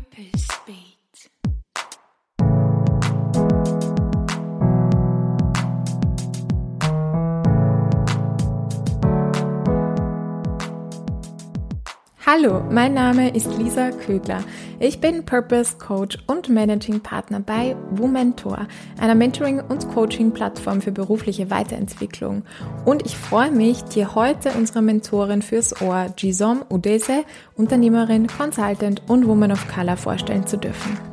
Purpose Beat. Hallo, mein Name ist Lisa Kögler. Ich bin Purpose Coach und Managing Partner bei Womentor, einer Mentoring- und Coaching-Plattform für berufliche Weiterentwicklung. Und ich freue mich, dir heute unsere Mentorin fürs Ohr, Gisom Udese, Unternehmerin, Consultant und Woman of Color vorstellen zu dürfen.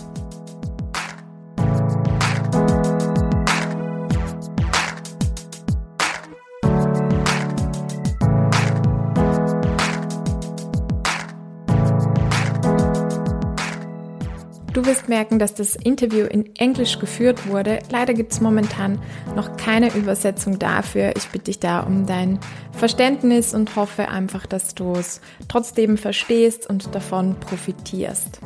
Du wirst merken, dass das Interview in Englisch geführt wurde. Leider gibt es momentan noch keine Übersetzung dafür. Ich bitte dich da um dein Verständnis und hoffe einfach, dass du es trotzdem verstehst und davon profitierst.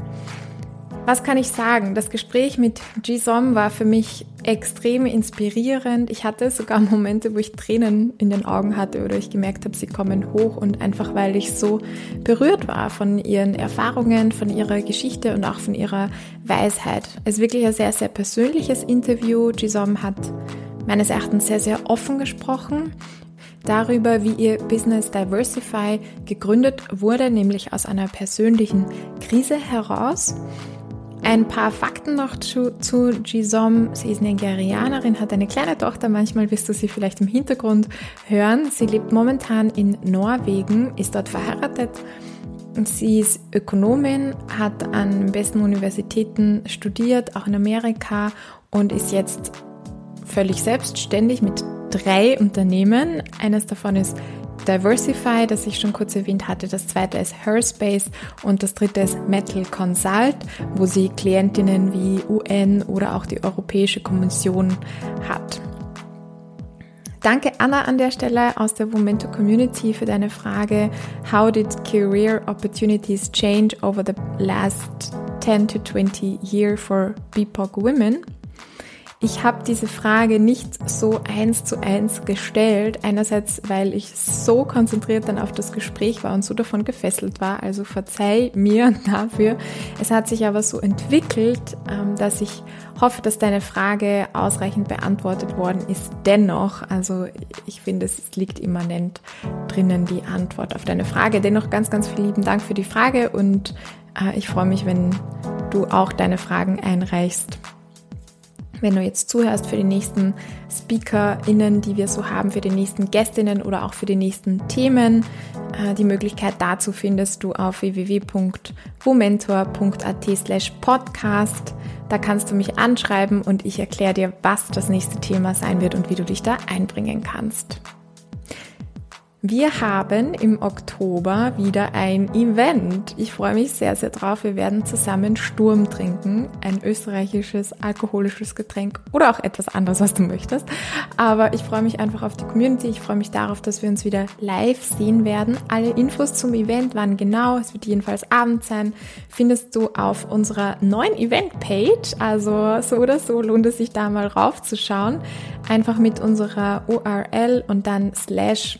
Was kann ich sagen? Das Gespräch mit Jisom war für mich extrem inspirierend. Ich hatte sogar Momente, wo ich Tränen in den Augen hatte oder ich gemerkt habe, sie kommen hoch und einfach weil ich so berührt war von ihren Erfahrungen, von ihrer Geschichte und auch von ihrer Weisheit. Es ist wirklich ein sehr, sehr persönliches Interview. Jisom hat meines Erachtens sehr, sehr offen gesprochen darüber, wie ihr Business Diversify gegründet wurde, nämlich aus einer persönlichen Krise heraus. Ein paar Fakten noch zu, zu Jisom. Sie ist Nigerianerin, hat eine kleine Tochter. Manchmal wirst du sie vielleicht im Hintergrund hören. Sie lebt momentan in Norwegen, ist dort verheiratet. Sie ist Ökonomin, hat an besten Universitäten studiert, auch in Amerika und ist jetzt völlig selbstständig mit drei Unternehmen. Eines davon ist Diversify, das ich schon kurz erwähnt hatte. Das zweite ist Herspace und das dritte ist Metal Consult, wo sie Klientinnen wie UN oder auch die Europäische Kommission hat. Danke Anna an der Stelle aus der Momento Community für deine Frage. How did career opportunities change over the last 10 to 20 years for BIPOC women? Ich habe diese Frage nicht so eins zu eins gestellt. Einerseits, weil ich so konzentriert dann auf das Gespräch war und so davon gefesselt war. Also verzeih mir dafür. Es hat sich aber so entwickelt, ähm, dass ich hoffe, dass deine Frage ausreichend beantwortet worden ist. Dennoch, also ich finde, es liegt immanent drinnen die Antwort auf deine Frage. Dennoch ganz, ganz vielen lieben Dank für die Frage und äh, ich freue mich, wenn du auch deine Fragen einreichst wenn du jetzt zuhörst für die nächsten SpeakerInnen, die wir so haben, für die nächsten Gästinnen oder auch für die nächsten Themen. Äh, die Möglichkeit dazu findest du auf www.womentor.at slash podcast. Da kannst du mich anschreiben und ich erkläre dir, was das nächste Thema sein wird und wie du dich da einbringen kannst. Wir haben im Oktober wieder ein Event. Ich freue mich sehr, sehr drauf. Wir werden zusammen Sturm trinken. Ein österreichisches alkoholisches Getränk oder auch etwas anderes, was du möchtest. Aber ich freue mich einfach auf die Community. Ich freue mich darauf, dass wir uns wieder live sehen werden. Alle Infos zum Event, wann genau, es wird jedenfalls Abend sein, findest du auf unserer neuen Event-Page. Also so oder so lohnt es sich da mal raufzuschauen. Einfach mit unserer URL und dann slash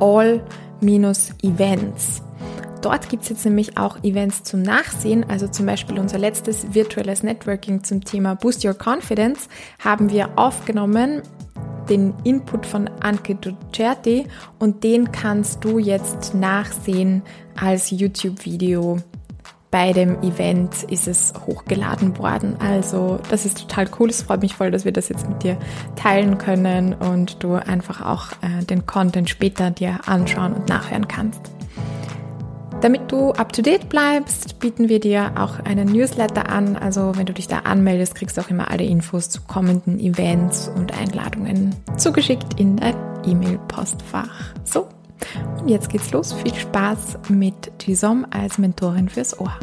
all-events. Dort gibt es jetzt nämlich auch Events zum Nachsehen, also zum Beispiel unser letztes virtuelles Networking zum Thema Boost Your Confidence haben wir aufgenommen, den Input von Anke Ducerti und den kannst du jetzt nachsehen als YouTube-Video bei dem Event ist es hochgeladen worden. Also das ist total cool. Es freut mich voll, dass wir das jetzt mit dir teilen können und du einfach auch äh, den Content später dir anschauen und nachhören kannst. Damit du up-to-date bleibst, bieten wir dir auch einen Newsletter an. Also wenn du dich da anmeldest, kriegst du auch immer alle Infos zu kommenden Events und Einladungen zugeschickt in dein E-Mail-Postfach. So, und jetzt geht's los. Viel Spaß mit Gisom als Mentorin fürs Ohr.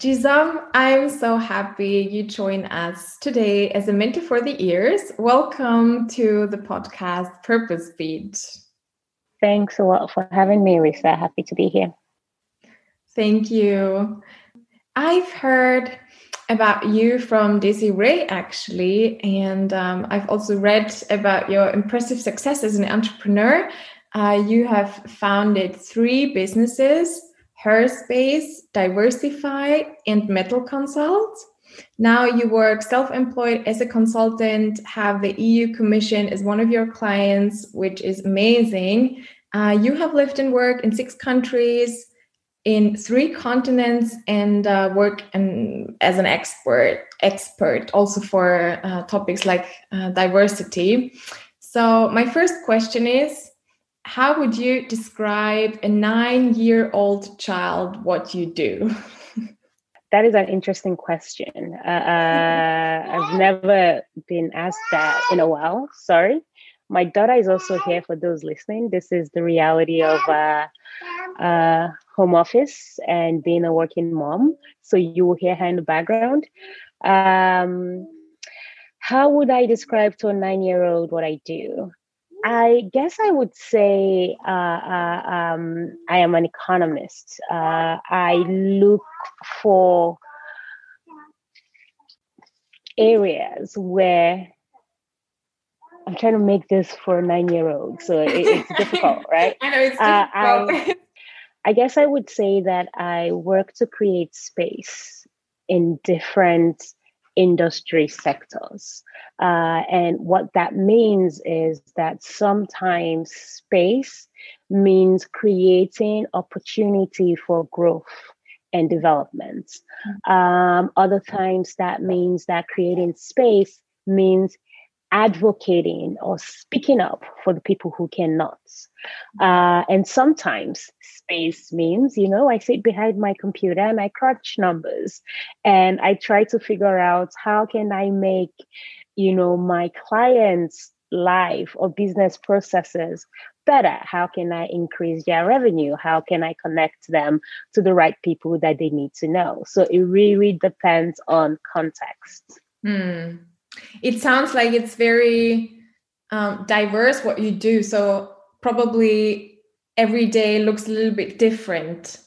Gisam, I'm so happy you join us today as a mentor for the ears. Welcome to the podcast Purpose Beat. Thanks a lot for having me, Lisa. Happy to be here. Thank you. I've heard about you from Daisy Ray, actually, and um, I've also read about your impressive success as an entrepreneur. Uh, you have founded three businesses: Herspace, Diversify, and Metal Consult. Now you work self-employed as a consultant, have the EU Commission as one of your clients, which is amazing. Uh, you have lived and worked in six countries in three continents and uh, work in, as an expert expert also for uh, topics like uh, diversity so my first question is how would you describe a nine year old child what you do that is an interesting question uh, uh, i've never been asked that in a while sorry my daughter is also here for those listening this is the reality of uh, uh, home office and being a working mom. So you will hear her in the background. Um, how would I describe to a nine year old what I do? I guess I would say uh, uh, um, I am an economist. Uh, I look for areas where I'm trying to make this for a nine year old, so it, it's difficult, right? I know it's uh, difficult. I, I guess I would say that I work to create space in different industry sectors. Uh, and what that means is that sometimes space means creating opportunity for growth and development. Mm-hmm. Um, other times that means that creating space means advocating or speaking up for the people who cannot. Uh, and sometimes space means, you know, I sit behind my computer and I crunch numbers and I try to figure out how can I make, you know, my clients' life or business processes better? How can I increase their revenue? How can I connect them to the right people that they need to know? So it really depends on context. Hmm it sounds like it's very um, diverse what you do. So probably every day looks a little bit different.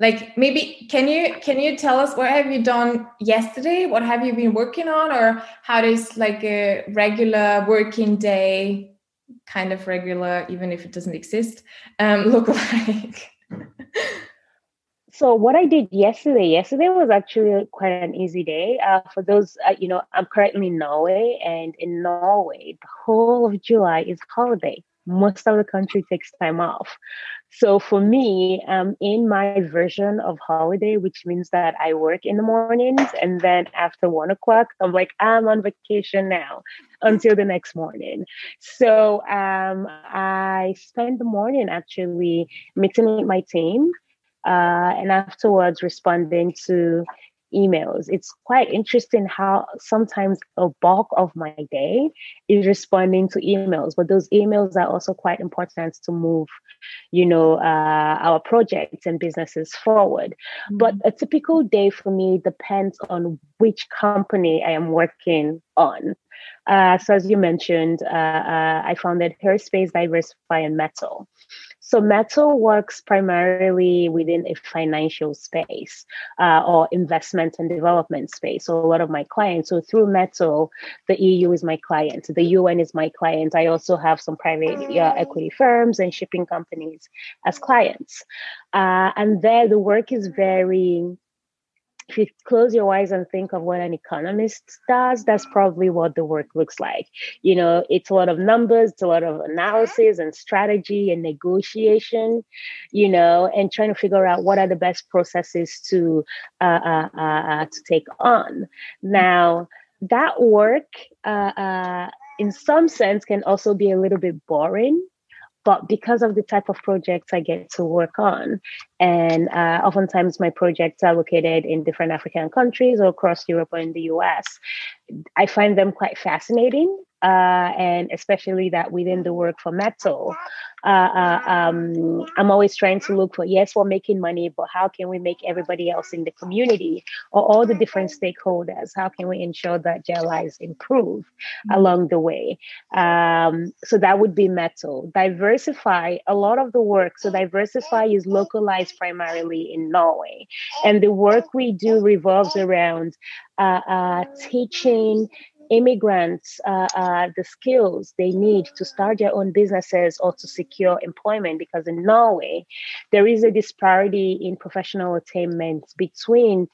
Like maybe can you can you tell us what have you done yesterday? What have you been working on, or how does like a regular working day, kind of regular, even if it doesn't exist, um, look like? So what I did yesterday, yesterday was actually quite an easy day. Uh, for those, uh, you know, I'm currently in Norway, and in Norway, the whole of July is holiday. Most of the country takes time off. So for me, um, in my version of holiday, which means that I work in the mornings, and then after one o'clock, I'm like, I'm on vacation now until the next morning. So um, I spend the morning actually meeting with my team uh, and afterwards responding to emails. It's quite interesting how sometimes a bulk of my day is responding to emails, but those emails are also quite important to move, you know, uh, our projects and businesses forward. Mm-hmm. But a typical day for me depends on which company I am working on. Uh, so as you mentioned, uh, uh I founded Herspace Diversify and Metal. So Metal works primarily within a financial space uh, or investment and development space. So a lot of my clients, so through Metal, the EU is my client, the UN is my client. I also have some private uh, equity firms and shipping companies as clients. Uh, and there the work is very if you close your eyes and think of what an economist does, that's probably what the work looks like. You know, it's a lot of numbers, it's a lot of analysis and strategy and negotiation, you know, and trying to figure out what are the best processes to uh, uh, uh, uh to take on. Now, that work, uh, uh, in some sense, can also be a little bit boring but because of the type of projects I get to work on, and uh, oftentimes my projects are located in different African countries or across Europe or in the US, I find them quite fascinating. Uh, and especially that within the work for metal uh, uh, um, I'm always trying to look for yes, we're making money, but how can we make everybody else in the community or all the different stakeholders? How can we ensure that their lives improve mm-hmm. along the way? Um, so that would be metal. Diversify a lot of the work. So diversify is localized primarily in Norway, and the work we do revolves around uh, uh, teaching immigrants uh, uh, the skills they need to start their own businesses or to secure employment because in Norway, there is a disparity in professional attainment between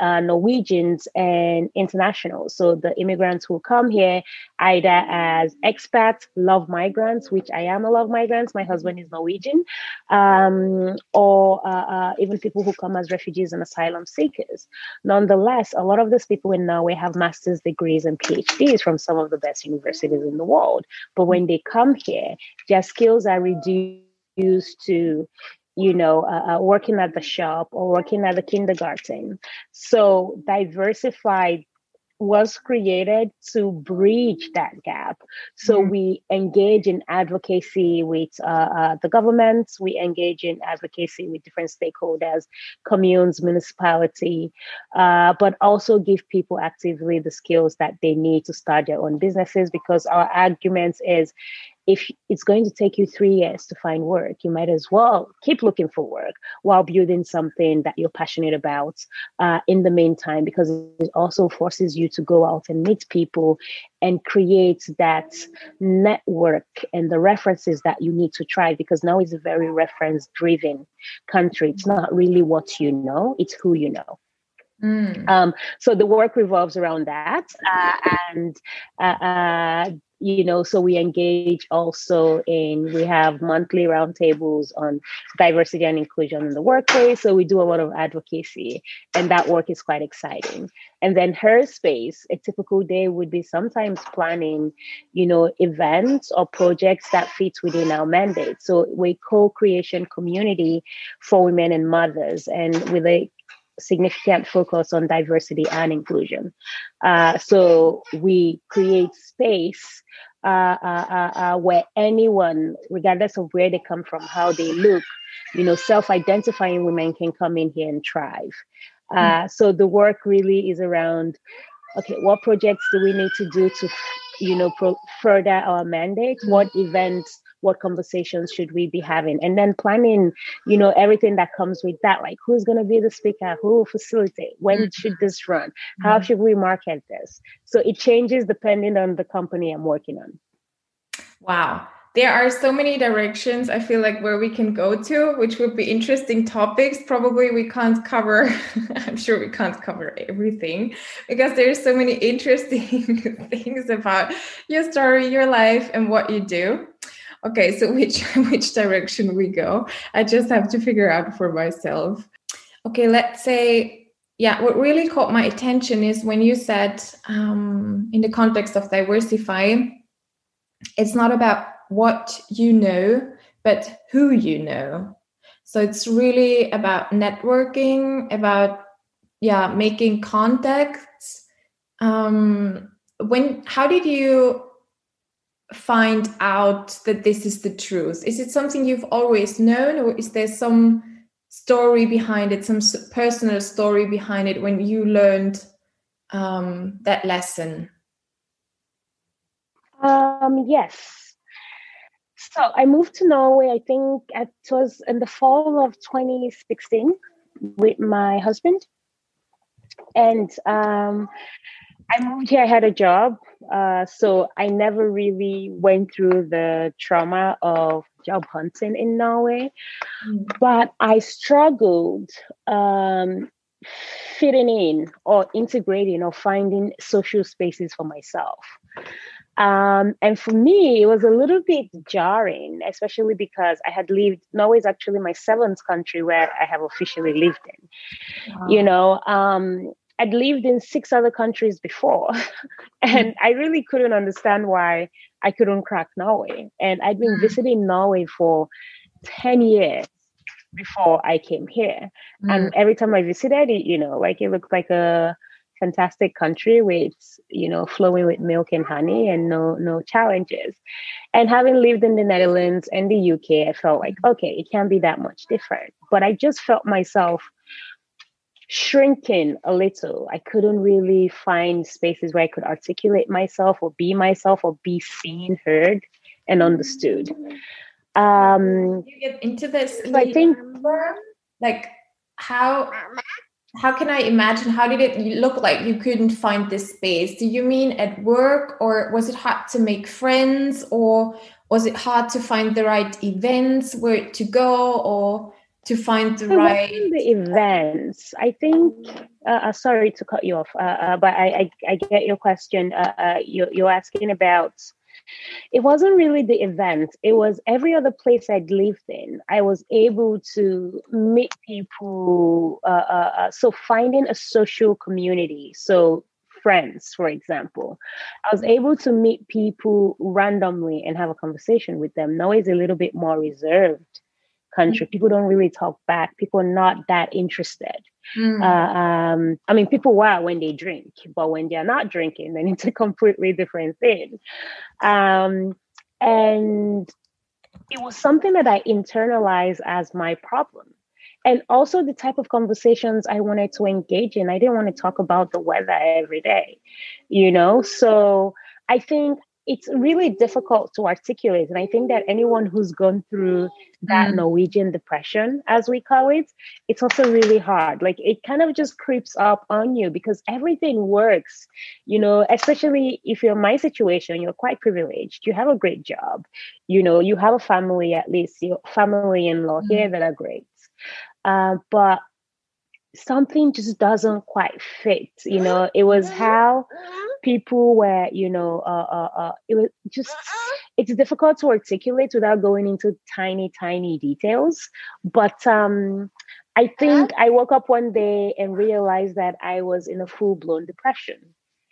uh, Norwegians and internationals. So the immigrants who come here either as expats, love migrants, which I am a love migrants, my husband is Norwegian, um, or uh, uh, even people who come as refugees and asylum seekers. Nonetheless, a lot of these people in Norway have master's degrees and PhDs from some of the best universities in the world. But when they come here, their skills are reduced to you know, uh, uh, working at the shop or working at the kindergarten. So diversified was created to bridge that gap. So mm-hmm. we engage in advocacy with uh, uh, the government, we engage in advocacy with different stakeholders, communes, municipality, uh, but also give people actively the skills that they need to start their own businesses because our argument is if it's going to take you three years to find work, you might as well keep looking for work while building something that you're passionate about uh, in the meantime, because it also forces you to go out and meet people and create that network and the references that you need to try. Because now it's a very reference driven country. It's not really what you know, it's who you know. Mm. Um, so the work revolves around that, uh, and uh, uh, you know so we engage also in we have monthly roundtables on diversity and inclusion in the workplace so we do a lot of advocacy and that work is quite exciting. And then her space a typical day would be sometimes planning you know events or projects that fit within our mandate. So we co-creation community for women and mothers and with a significant focus on diversity and inclusion. Uh, so we create space uh, uh, uh, uh, where anyone, regardless of where they come from, how they look, you know, self-identifying women can come in here and thrive. Mm. So the work really is around, okay, what projects do we need to do to, you know, pro- further our mandate? Mm. What events what conversations should we be having? And then planning you know everything that comes with that like who's going to be the speaker who will facilitate when mm-hmm. should this run how mm-hmm. should we market this? So it changes depending on the company i'm working on. Wow. There are so many directions i feel like where we can go to which would be interesting topics. Probably we can't cover i'm sure we can't cover everything because there's so many interesting things about your story your life and what you do okay so which which direction we go? I just have to figure out for myself. Okay let's say yeah what really caught my attention is when you said um, in the context of diversify it's not about what you know but who you know. So it's really about networking about yeah making contacts. Um when how did you find out that this is the truth? Is it something you've always known, or is there some story behind it, some personal story behind it when you learned um, that lesson? Um, yes. So I moved to Norway, I think it was in the fall of 2016 with my husband. And um, I moved here, I had a job. Uh, so I never really went through the trauma of job hunting in Norway. Mm. But I struggled um, fitting in or integrating or finding social spaces for myself. Um, and for me, it was a little bit jarring, especially because I had lived, Norway is actually my seventh country where I have officially lived in. Wow. You know, um, I'd lived in six other countries before, and I really couldn't understand why I couldn't crack Norway. And I'd been mm. visiting Norway for 10 years before I came here. Mm. And every time I visited it, you know, like it looked like a fantastic country with you know flowing with milk and honey and no no challenges and having lived in the netherlands and the uk i felt like okay it can't be that much different but i just felt myself shrinking a little i couldn't really find spaces where i could articulate myself or be myself or be seen heard and understood um you get into this so i think like how how can I imagine? How did it look like you couldn't find this space? Do you mean at work, or was it hard to make friends, or was it hard to find the right events where to go, or to find the right the events? I think. Uh, uh, sorry to cut you off, uh, uh but I, I, I get your question. Uh, uh, you, you're asking about it wasn't really the event, it was every other place I'd lived in. I was able to meet people. Uh, uh, uh, so, finding a social community. So, friends, for example, I was able to meet people randomly and have a conversation with them. Now it's a little bit more reserved country. Mm. People don't really talk back. People are not that interested. Mm. Uh, um, I mean, people are when they drink, but when they're not drinking, then it's a completely different thing. Um, and it was something that I internalized as my problem. And also the type of conversations I wanted to engage in. I didn't want to talk about the weather every day, you know? So I think it's really difficult to articulate. And I think that anyone who's gone through that mm. Norwegian depression, as we call it, it's also really hard. Like it kind of just creeps up on you because everything works, you know, especially if you're my situation, you're quite privileged. You have a great job, you know, you have a family, at least your family in law mm. here that are great. Uh, but something just doesn't quite fit you know? It was how people were you know uh, uh, uh, it was just it's difficult to articulate without going into tiny tiny details but um i think i woke up one day and realized that i was in a full-blown depression.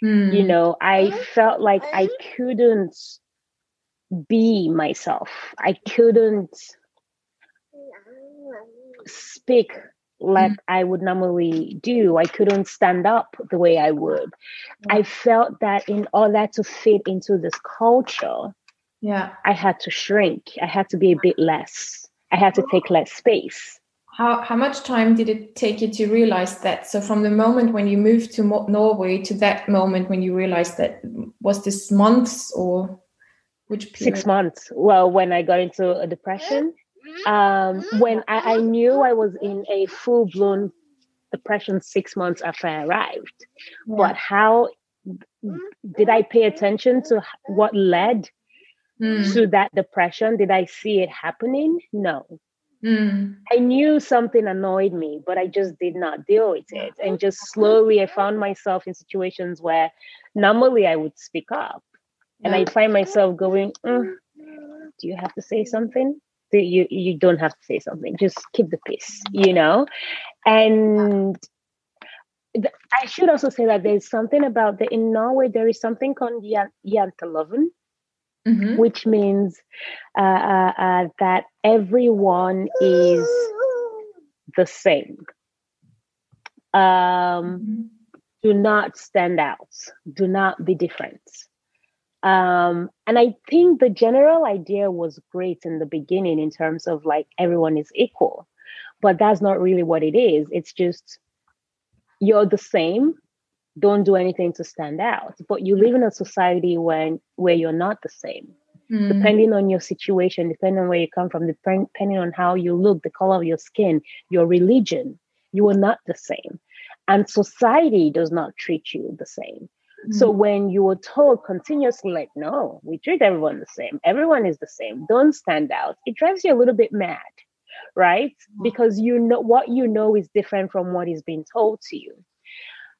Mm. you know i felt like i couldn't be myself. I couldn't speak like mm. I would normally do. I couldn't stand up the way I would. I felt that in order to fit into this culture, yeah, I had to shrink. I had to be a bit less. I had to take less space. How how much time did it take you to realize that? So from the moment when you moved to Norway to that moment when you realized that was this months or which period? Six months. Well, when I got into a depression, um, when I, I knew I was in a full blown depression six months after I arrived. Yeah. But how did I pay attention to what led mm. to that depression? Did I see it happening? No. Mm. I knew something annoyed me, but I just did not deal with it. And just slowly, I found myself in situations where normally I would speak up. And I'd find myself going, mm, Do you have to say something? You you don't have to say something just keep the peace you know and I should also say that there's something about the in Norway there is something called janteloven, mm-hmm. which means uh, uh, uh, that everyone is the same. Um, mm-hmm. Do not stand out. Do not be different. Um, and I think the general idea was great in the beginning in terms of like everyone is equal, but that's not really what it is. It's just you're the same. Don't do anything to stand out. But you live in a society when where you're not the same. Mm. Depending on your situation, depending on where you come from, depending on how you look, the color of your skin, your religion, you are not the same. And society does not treat you the same. So mm. when you were told continuously, like, no, we treat everyone the same, everyone is the same, don't stand out, it drives you a little bit mad, right? Mm. Because you know what you know is different from what is being told to you.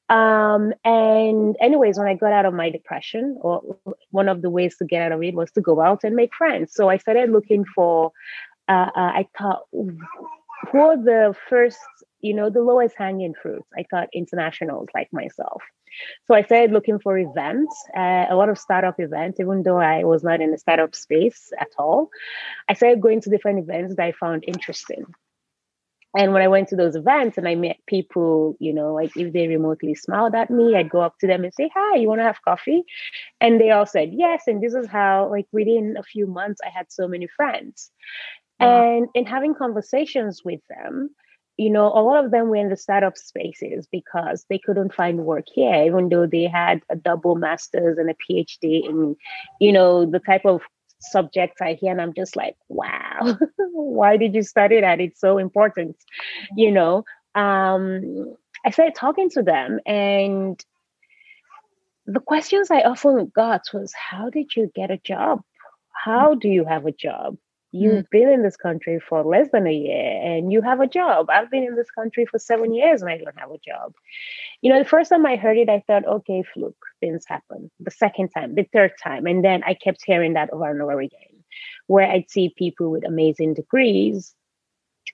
Um, and anyways, when I got out of my depression, or one of the ways to get out of it was to go out and make friends. So I started looking for, uh, uh, I thought, who are the first, you know, the lowest hanging fruits? I thought internationals like myself. So I started looking for events, uh, a lot of startup events, even though I was not in the startup space at all. I started going to different events that I found interesting. and when I went to those events and I met people, you know, like if they remotely smiled at me, I'd go up to them and say, Hi, you want to have coffee? And they all said yes. And this is how, like, within a few months, I had so many friends. And in having conversations with them, you know, a lot of them were in the startup spaces because they couldn't find work here, even though they had a double master's and a PhD in, you know, the type of subjects I hear, and I'm just like, wow, why did you study that? It's so important, you know. Um, I started talking to them, and the questions I often got was, how did you get a job? How do you have a job? You've mm. been in this country for less than a year and you have a job. I've been in this country for seven years and I don't have a job. You know, the first time I heard it, I thought, okay, fluke, things happen. The second time, the third time. And then I kept hearing that over and over again, where I'd see people with amazing degrees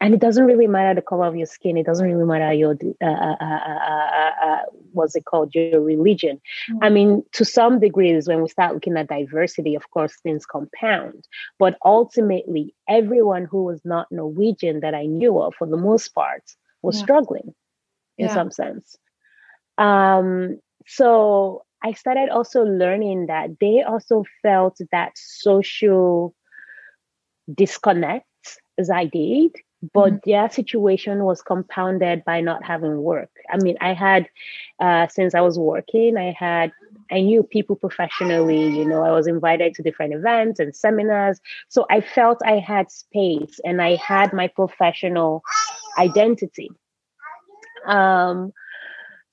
and it doesn't really matter the color of your skin. It doesn't really matter your uh, uh, uh, what's it called, your religion. Mm-hmm. I mean, to some degrees, when we start looking at diversity, of course, things compound. But ultimately, everyone who was not Norwegian that I knew of, for the most part, was yeah. struggling in yeah. some sense. Um, so I started also learning that they also felt that social disconnect as I did but mm-hmm. their situation was compounded by not having work. I mean, I had, uh, since I was working, I had, I knew people professionally, you know, I was invited to different events and seminars. So I felt I had space and I had my professional identity. Um,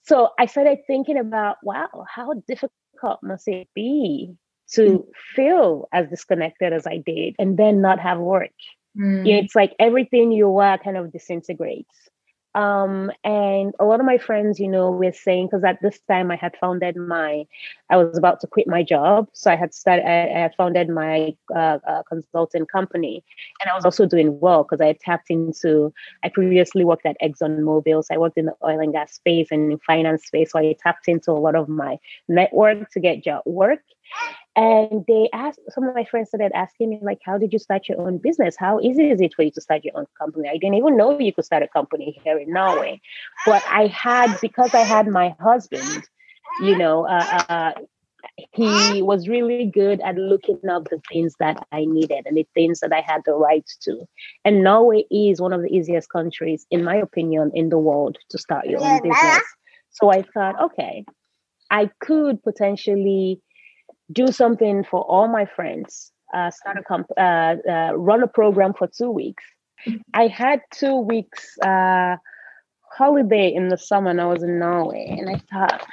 so I started thinking about, wow, how difficult must it be to mm-hmm. feel as disconnected as I did and then not have work? Mm. It's like everything you are kind of disintegrates. Um, and a lot of my friends, you know, were saying because at this time I had founded my, I was about to quit my job, so I had started, I, had founded my uh, uh, consulting company, and I was also doing well because I tapped into. I previously worked at Exxon Mobil, so I worked in the oil and gas space and in finance space, so I tapped into a lot of my network to get job work. And they asked, some of my friends started asking me, like, how did you start your own business? How easy is it for you to start your own company? I didn't even know you could start a company here in Norway. But I had, because I had my husband, you know, uh, uh, he was really good at looking up the things that I needed and the things that I had the rights to. And Norway is one of the easiest countries, in my opinion, in the world to start your own business. So I thought, okay, I could potentially do something for all my friends, uh, start a comp- uh, uh, run a program for two weeks. I had two weeks uh, holiday in the summer and I was in Norway and I thought,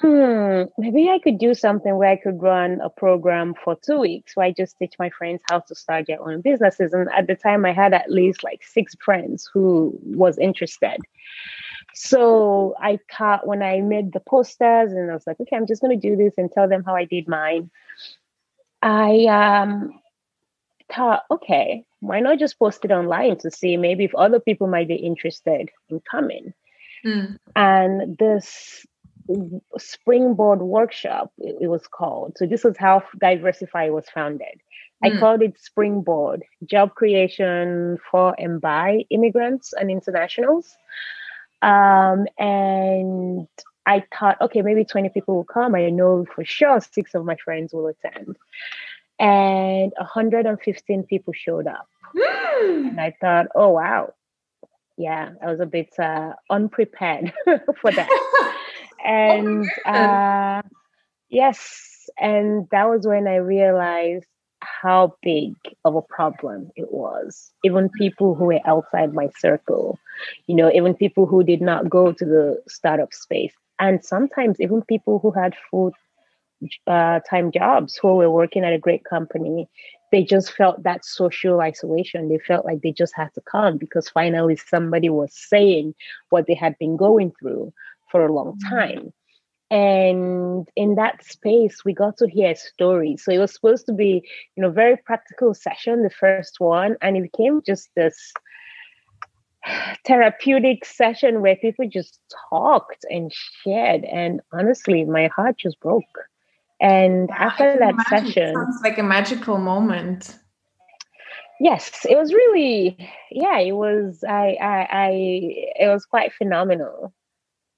hmm, maybe I could do something where I could run a program for two weeks where I just teach my friends how to start their own businesses. And at the time I had at least like six friends who was interested. So I thought when I made the posters and I was like, okay, I'm just going to do this and tell them how I did mine. I um, thought, okay, why not just post it online to see maybe if other people might be interested in coming? Mm. And this springboard workshop, it, it, was called. So this was how Diversify was founded. Mm. I called it Springboard Job Creation for and by Immigrants and Internationals. Um, and I thought, okay, maybe 20 people will come. I know for sure six of my friends will attend. And 115 people showed up. Mm. And I thought, oh, wow. Yeah, I was a bit uh, unprepared for that. and uh, yes, and that was when I realized how big of a problem it was. Even people who were outside my circle, you know, even people who did not go to the startup space, and sometimes even people who had full uh, time jobs who were working at a great company, they just felt that social isolation. They felt like they just had to come because finally somebody was saying what they had been going through for a long mm-hmm. time and in that space we got to hear stories. So it was supposed to be you know very practical session the first one and it became just this therapeutic session where people just talked and shared. And honestly my heart just broke. And after that session sounds like a magical moment. Yes it was really yeah it was I, I i it was quite phenomenal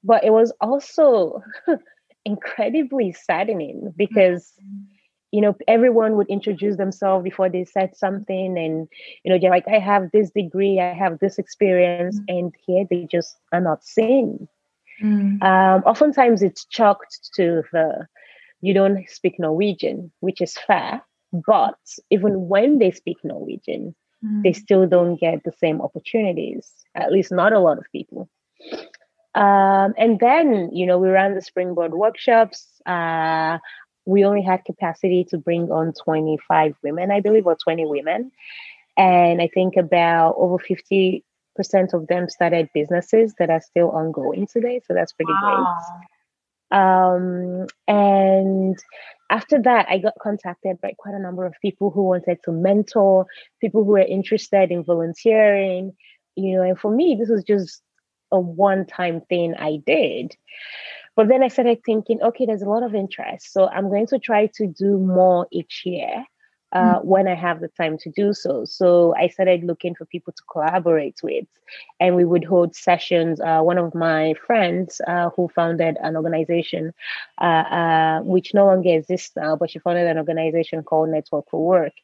but it was also incredibly saddening because mm-hmm. you know everyone would introduce themselves before they said something and you know they're like i have this degree i have this experience mm-hmm. and here they just are not seen mm-hmm. um, oftentimes it's chalked to the you don't speak norwegian which is fair but even when they speak Norwegian, they still don't get the same opportunities, at least not a lot of people. Um, and then, you know, we ran the Springboard workshops. Uh, we only had capacity to bring on 25 women, I believe, or 20 women. And I think about over 50% of them started businesses that are still ongoing today. So that's pretty wow. great. Um, and after that, I got contacted by quite a number of people who wanted to mentor, people who were interested in volunteering, you know, and for me, this was just a one time thing I did. But then I started thinking, okay, there's a lot of interest. So I'm going to try to do more each year uh, mm. when I have the time to do so. So I started looking for people to collaborate with, and we would hold sessions. Uh, one of my friends uh, who founded an organization, uh, uh, which no longer exists now, but she founded an organization called Network for Work.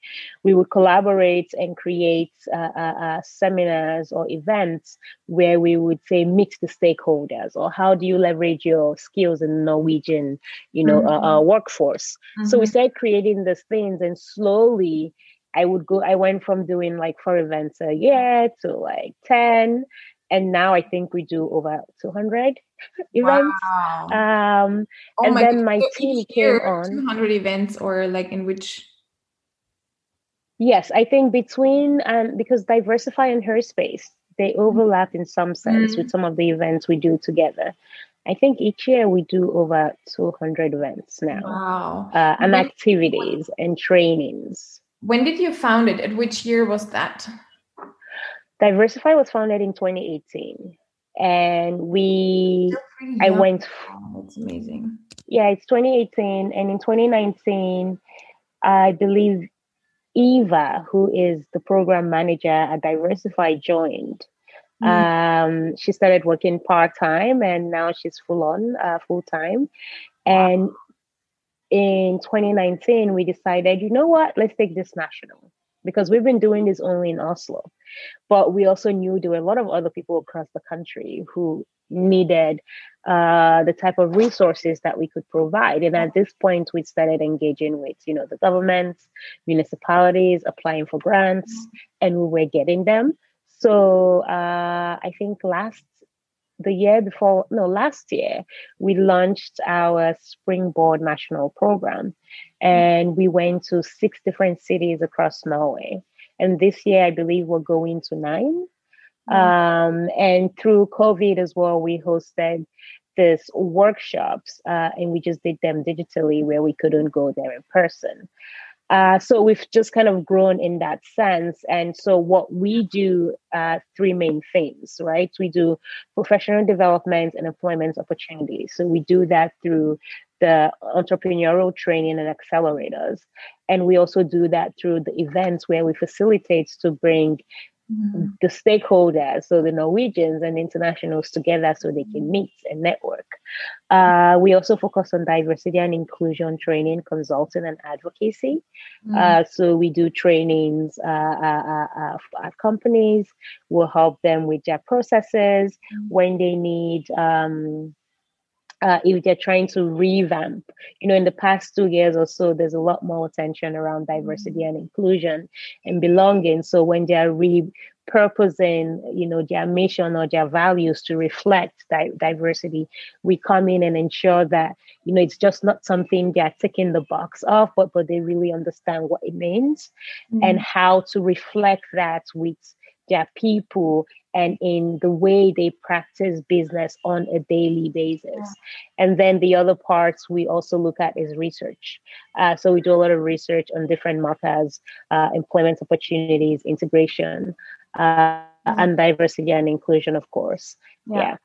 We would collaborate and create uh, seminars or events where we would say meet the stakeholders, or how do you leverage your skills in Norwegian, you know, mm-hmm. workforce. Mm-hmm. So we mm-hmm. started creating these things and slowly slowly I would go, I went from doing like four events a year to like 10. And now I think we do over 200 events. Wow. Um, oh and my then my so team came on. 200 events or like in which? Yes, I think between, um, because Diversify and Her Space, they mm-hmm. overlap in some sense mm-hmm. with some of the events we do together. I think each year we do over 200 events now. Wow. Uh, and when, activities and trainings. When did you found it? At which year was that? Diversify was founded in 2018. And we, I went. Oh, that's amazing. Yeah, it's 2018. And in 2019, I believe Eva, who is the program manager at Diversify, joined. Mm. Um, she started working part time and now she's full on, uh, full time. And in 2019, we decided, you know what, let's take this national because we've been doing this only in Oslo. But we also knew there were a lot of other people across the country who needed uh, the type of resources that we could provide. And at this point, we started engaging with, you know, the governments, municipalities, applying for grants, mm. and we were getting them. So uh, I think last the year before, no, last year, we launched our Springboard National Program, and we went to six different cities across Norway. And this year, I believe we're going to 9 mm-hmm. um, and through COVID as well, we hosted this workshops, uh, and we just did them digitally where we couldn't go there in person. Uh, so we've just kind of grown in that sense. And so what we do, uh, three main things, right? We do professional development and employment opportunities. So we do that through the entrepreneurial training and accelerators. And we also do that through the events where we facilitate to bring mm-hmm. the stakeholders, so the Norwegians and internationals together so they can meet and network. Uh, we also focus on diversity and inclusion training, consulting, and advocacy. Mm-hmm. Uh, so we do trainings uh, uh, uh, uh at companies. We'll help them with their processes mm-hmm. when they need. Um, uh, if they're trying to revamp. You know, in the past two years or so, there's a lot more attention around diversity and inclusion and belonging. So when they're repurposing, you know, their mission or their values to reflect di- diversity, we come in and ensure that, you know, it's just not something they're ticking the box off, but, but they really understand what it means mm-hmm. and how to reflect that with their people and in the way they practice business on a daily basis. Yeah. And then the other parts we also look at is research. Uh, so we do a lot of research on different markers, uh, employment opportunities, integration, uh, mm-hmm. and diversity and inclusion, of course. Yeah. yeah.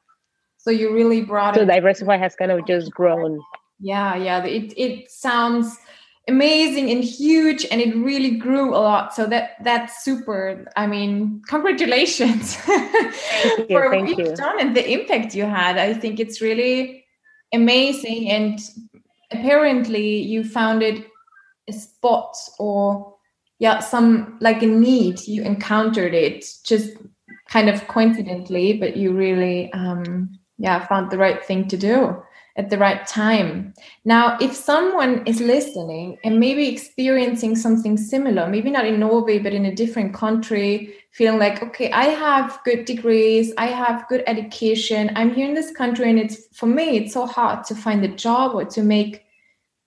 So you really brought so it. diversify has kind of just grown. Yeah, yeah. It it sounds amazing and huge and it really grew a lot. So that that's super i mean congratulations you, for what you've you. done and the impact you had. I think it's really amazing and apparently you founded a spot or yeah some like a need. You encountered it just kind of coincidentally but you really um yeah found the right thing to do at the right time. Now, if someone is listening and maybe experiencing something similar, maybe not in Norway, but in a different country, feeling like, okay, I have good degrees, I have good education, I'm here in this country, and it's for me, it's so hard to find a job or to make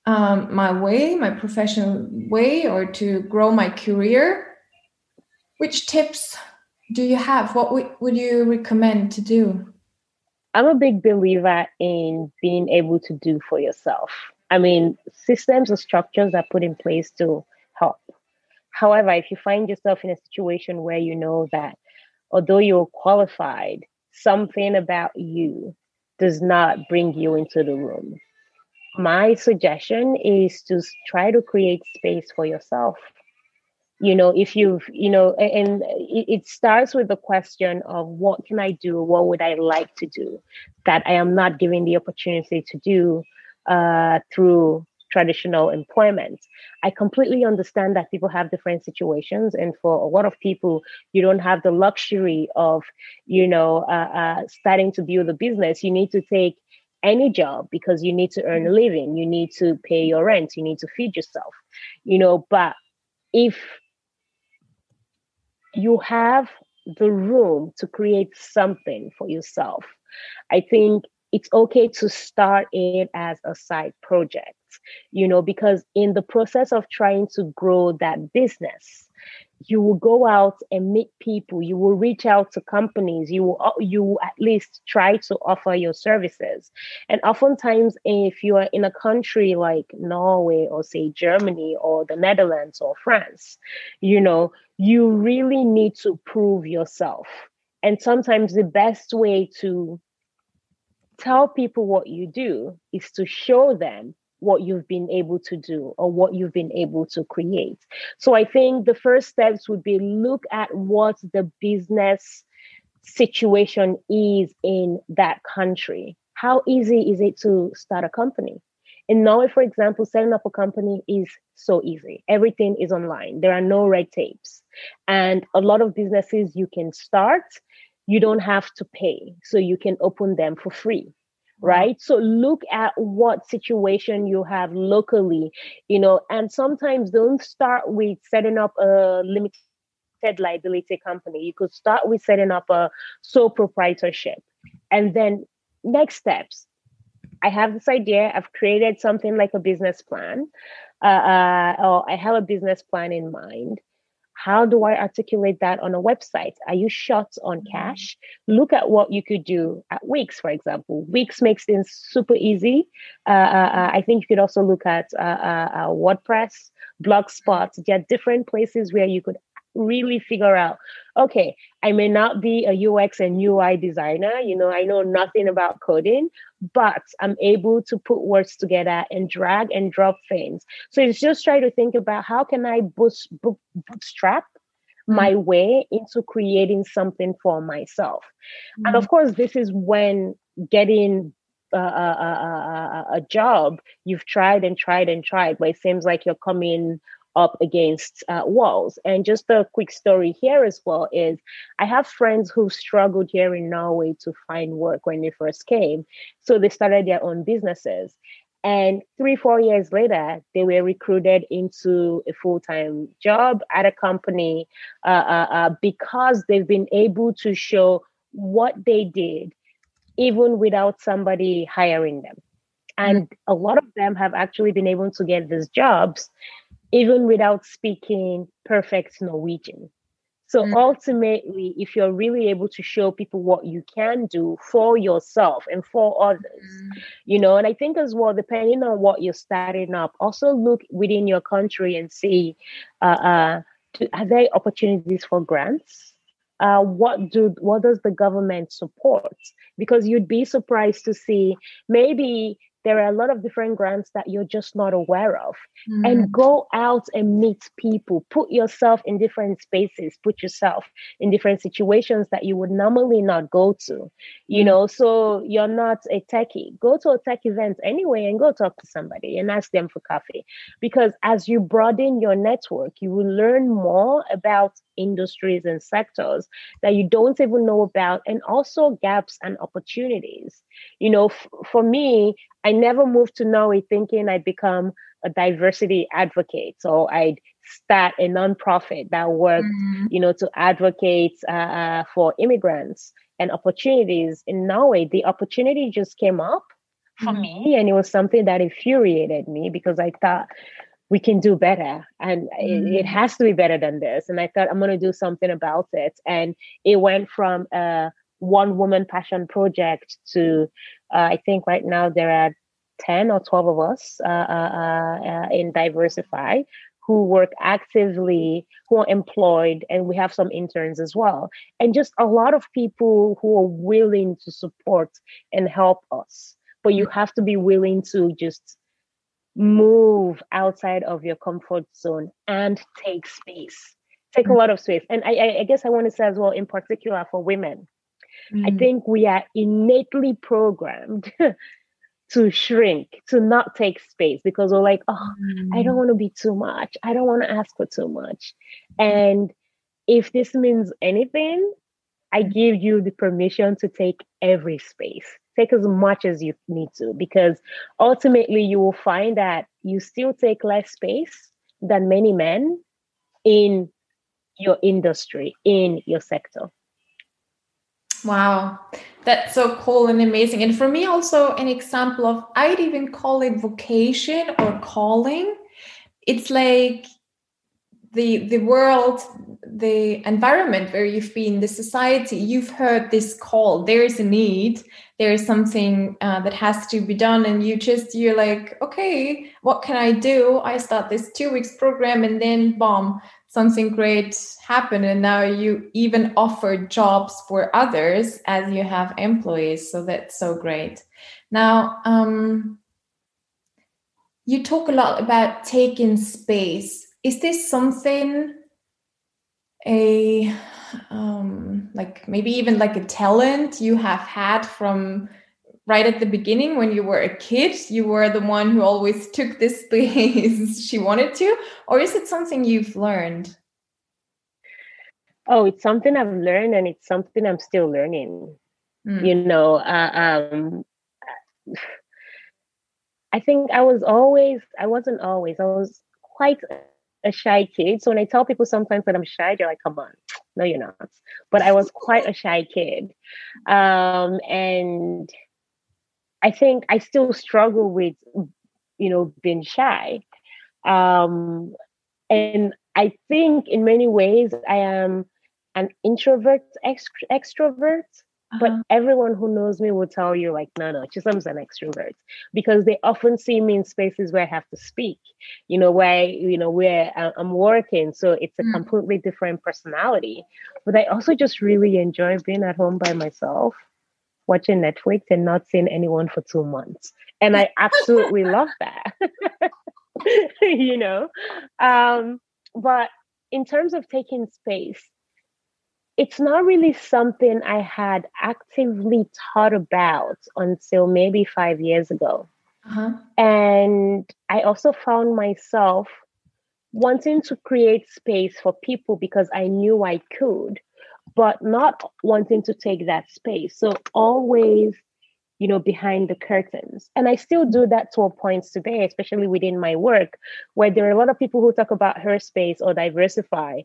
um, my way, my professional way, or to grow my career. Which tips do you have? What would, you recommend to do? I'm a big believer in being able to do for yourself. I mean, systems or structures are put in place to help. However, if you find yourself in a situation where you know that although you're qualified, something about you does not bring you into the room, my suggestion is to try to create space for yourself you know if you've you know and it starts with the question of what can i do? What would i like to do that i am not given the opportunity to do uh, through traditional employment? I completely understand that people have different situations and for a lot of people you don't have the luxury of you know uh, uh, starting to build a business. You need to take any job because you need to earn a living. You need to pay your rent. You need to feed yourself you know but if you have the room to create something for yourself. I think it's okay to start it as a side project, you know, because in the process of trying to grow that business, you will go out and meet people. You will reach out to companies. You will uh, you will at least try to offer your services. And oftentimes if you are in a country like norway or say germany or the netherlands or france you know you really need to prove yourself. And sometimes the best way to tell people what you do is to show them what you've been able to do or what you've been able to create. So I think the first steps would be look at what the business situation is in that country. How easy is it to start a company? In Norway, for example, setting up a company is so easy. Everything is online. There are no red tapes. And a lot of businesses you can start, you don't have to pay. So you can open them for free right? So look at what situation you have locally you know and sometimes don't start with setting up a limited liability company. You could start with setting up a sole proprietorship. And then next steps. I have this idea. I've created something like a business plan uh, uh, or i have a business plan in mind how do I articulate that on a website? Are you short on mm-hmm. cash? Look at what you could do at Wix, for example. Wix makes things super easy. Uh, uh, uh I think you could also look at uh, uh, uh WordPress, Blogspot. There are different places where you could really figure out okay i may not be a ux and ui designer you know i know nothing about coding but i'm able to put words together and drag and drop things so it's just try to think about how can i boost, bootstrap mm-hmm. my way into creating something for myself mm-hmm. and of course this is when getting a, a, a, a, job you've tried and tried and tried but it seems like you're coming up against uh, walls. And just a quick story here as well is I have friends who struggled here in Norway to find work when they first came. So they started their own businesses. And three, four years later, they were recruited into a full time job at a company uh, uh, uh, because they've been able to show what they did, even without somebody hiring them. And mm-hmm. a lot of them have actually been able to get these jobs even without speaking perfect Norwegian. So mm. ultimately, if you're really able to show people what you can do for yourself and for others, mm. you know, and I think as well, depending on what you're starting up, also look within your country and see uh, uh, are there opportunities for grants? Uh, what do what does the government support? Because you'd be surprised to see maybe there are a lot of different grants that you're just not aware of. Mm. And go out and meet people, put yourself in different spaces, put yourself in different situations that you would normally not go to. You mm. know, so you're not a techie. Go to a tech event anyway and go talk to somebody and ask them for coffee. Because as you broaden your network, you will learn more about industries and sectors that you don't even know about and also gaps and opportunities you know f- for me i never moved to norway thinking i'd become a diversity advocate so i'd start a nonprofit that worked mm-hmm. you know to advocate uh, uh, for immigrants and opportunities in norway the opportunity just came up for mm-hmm. me and it was something that infuriated me because i thought we can do better and mm-hmm. it, it, mm. has to be better than this and i thought i'm going to do something about it and it went from a one woman passion project to uh, i think right now there are 10 or 12 of us uh, uh, uh, uh in diversify who work actively who are employed and we have some interns as well and just a lot of people who are willing to support and help us but you have to be willing to just move outside of your comfort zone and take space take a mm. lot of space and i, I guess i want to say as well in particular for women mm. i think we are innately programmed to shrink to not take space because we're like oh mm. i don't mm. want to be too much i don't want to ask for too much and if this means anything i mm. give you the permission to take every space take as much as you need to because ultimately you will find that you still take less space than many men in your industry in your sector. Wow. That's so cool and amazing. And for me also an example of i'd even call it vocation or calling. It's like the the world the environment where you've been the society you've heard this call. There is a need. There is something uh, that has to be done and you just you're like okay what can i do? I start this two weeks program and then bomb something great happened and now you even offer jobs for others as you have employees so that's so great. Now um, you talk a lot about taking space is this something a um, like maybe even like a talent you have had from right at the beginning when you were a kid? You were the one who always took this space she wanted to? Or is it something you've learned? Oh it's something i've learned and it's something i'm still learning. Mm. you know uh, um, i think i was always i wasn't always i was quite a shy kid. So when I tell people sometimes that I'm shy, they're like, come on, no, you're not. But I was quite a shy kid. Um, and I think I still struggle with, you know, being shy. Um, and I think in many ways I am an introvert extro- extrovert but uh-huh. everyone who knows me will tell you, like, no, no, Chisom's an extrovert because they often see me in spaces where I have to speak, you know, where, you know, where I'm working. So it's a mm. completely different personality. But I also just really enjoy being at home by myself, watching Netflix and not seeing anyone for two months. And I absolutely love that, you know. Um, but in terms of taking space, it's not really something I had actively thought about until maybe five years ago. Uh-huh. And I also found myself wanting to create space for people because I knew I could, but not wanting to take that space. So always, you know, behind the curtains. And I still do that to a point today, especially within my work, where there are a lot of people who talk about Herspace or diversify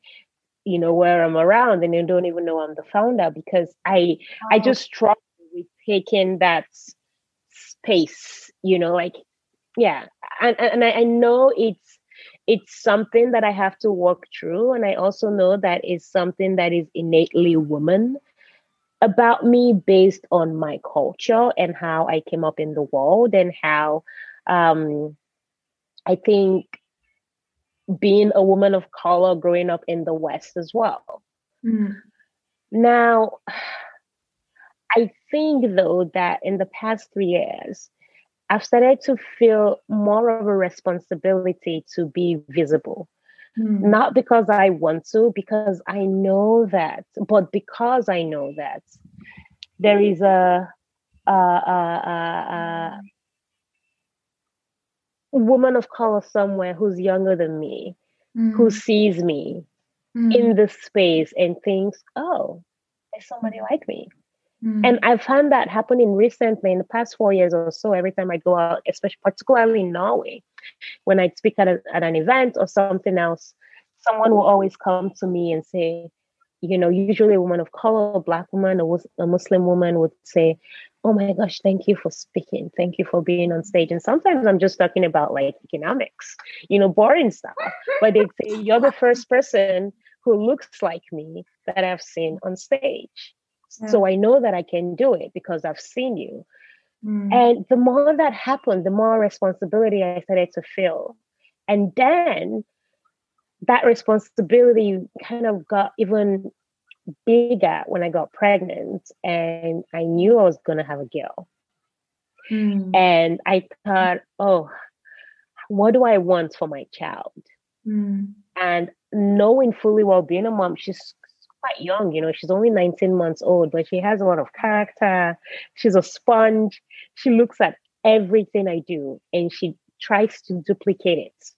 you know where i'm around and they don't even know i'm the founder because i oh. i just struggle with taking that space you know like yeah and, and I, I know it's it's something that i have to work through and i also know that is something that is innately woman about me based on my culture and how i came up in the world and how um i think being a woman of color growing up in the West as well. Mm. Now, I think though that in the past three years, I've started to feel more of a responsibility to be visible. Mm. Not because I want to, because I know that, but because I know that there is a, a, a, a woman of color somewhere who's younger than me, mm. who sees me mm. in this space and thinks, oh, there's somebody like me. Mm. And I've found that happening recently in the past four years or so. Every time I go out, especially particularly in Norway, when I speak at, a, at an event or something else, someone will always come to me and say, you know, usually a woman of color, a black woman, a, a Muslim woman would say, oh my gosh, thank you for speaking. Thank you for being on stage. And sometimes I'm just talking about like economics, you know, boring stuff. But they say, you're the first person who looks like me that I've seen on stage. Yeah. So I know that I can do it because I've seen you. Mm. And the more that happened, the more responsibility I started to feel. And then that responsibility kind of got even bigger when I got pregnant and I knew I was going to have a girl. Mm. And I thought, oh, what do I want for my child? Mm. And knowing fully well being a mom, she's quite young, you know, she's only 19 months old, but she has a lot of character. She's a sponge. She looks at everything I do and she tries to duplicate it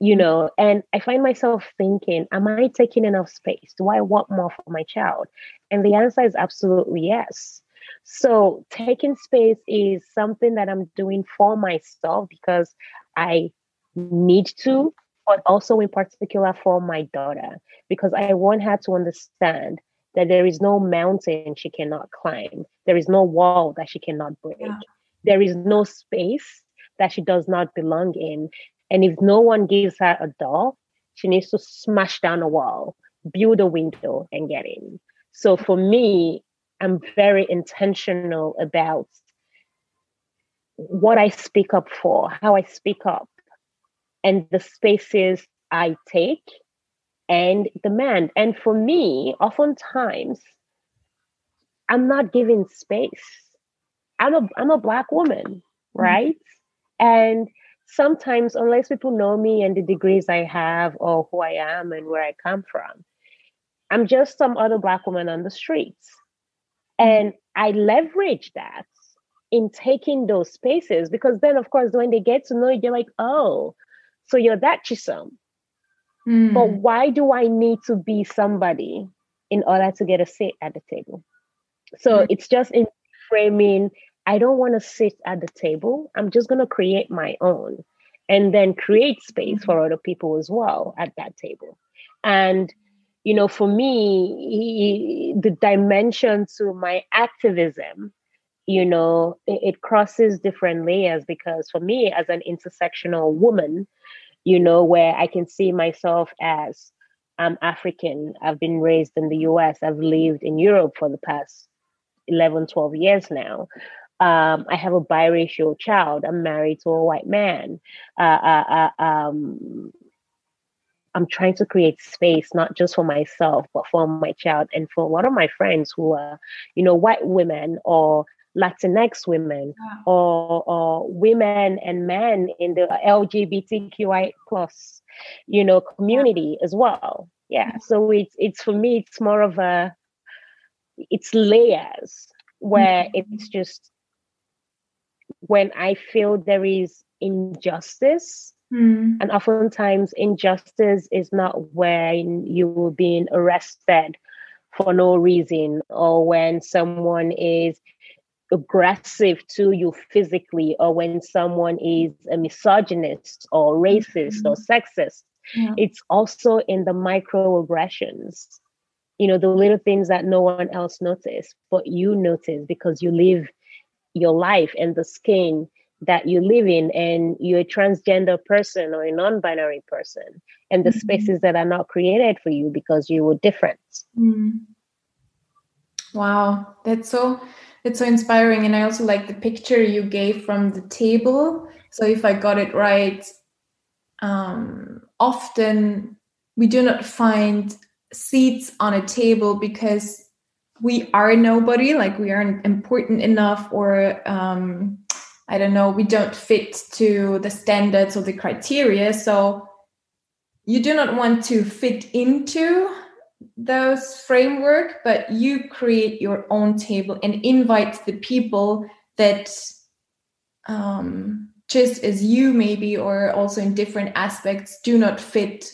you know and i find myself thinking am i taking enough space? Do i want more for my child? And the answer is absolutely yes. So taking space is something that i'm doing for myself because i need to but also in particular for my daughter because i want her to understand that there is no mountain she cannot climb. There is no wall that she cannot break. Yeah. there is no space that she does not belong in and if no one gives her a door, she needs to smash down a wall, build a window, and get in. So for me, I'm very intentional about what I speak up for, how I speak up, and the spaces I take and demand. And for me, oftentimes, I'm not giving space. I'm a I'm a black woman, mm-hmm. right? Mm-hmm. And sometimes, unless people know me and the degrees I have or who I am and where I come from, I'm just some other Black woman on the streets. And I leverage that in taking those spaces because then, of course, when they get to know you, they're like, oh, so you're that Chisom. Mm. But why do I need to be somebody in order to get a seat at the table? So mm. it's just in framing I don't want to sit at the table. I'm just going to create my own and then create space for mm-hmm. other people as well at that table. And, you know, for me, the dimension to my activism, you know, it, it crosses different layers because for me, as an intersectional woman, you know, where I can see myself as I'm African, I've been raised in the US, I've lived in Europe for the past 11, 12 years now um, I have a biracial child. I'm married to a white man. Uh, uh, uh, um, I'm trying to create space, not just for myself, but for my child and for a lot of my friends who are, you know, white women or Latinx women or, or women and men in the LGBTQI plus, you know, community as well. Yeah. So it's it's for me, it's more of a it's layers where mm-hmm. it's just when I feel there is injustice. Mm. And oftentimes, injustice is not when you're being arrested for no reason or when someone is aggressive to you physically or when someone is a misogynist or racist mm-hmm. or sexist. Yeah. It's also in the microaggressions, you know, the little things that no one else notices, but you notice because you live your life and the skin that you live in and you're a transgender person or a non-binary person and the mm-hmm. spaces that are not created for you because you were different mm. wow that's so that's so inspiring and i also like the picture you gave from the table so if i got it right um, often we do not find seats on a table because we are nobody like we aren't important enough or um, I don't know, we don't fit to the standards or the criteria. So you do not want to fit into those framework, but you create your own table and invite the people that um, just as you maybe or also in different aspects do not fit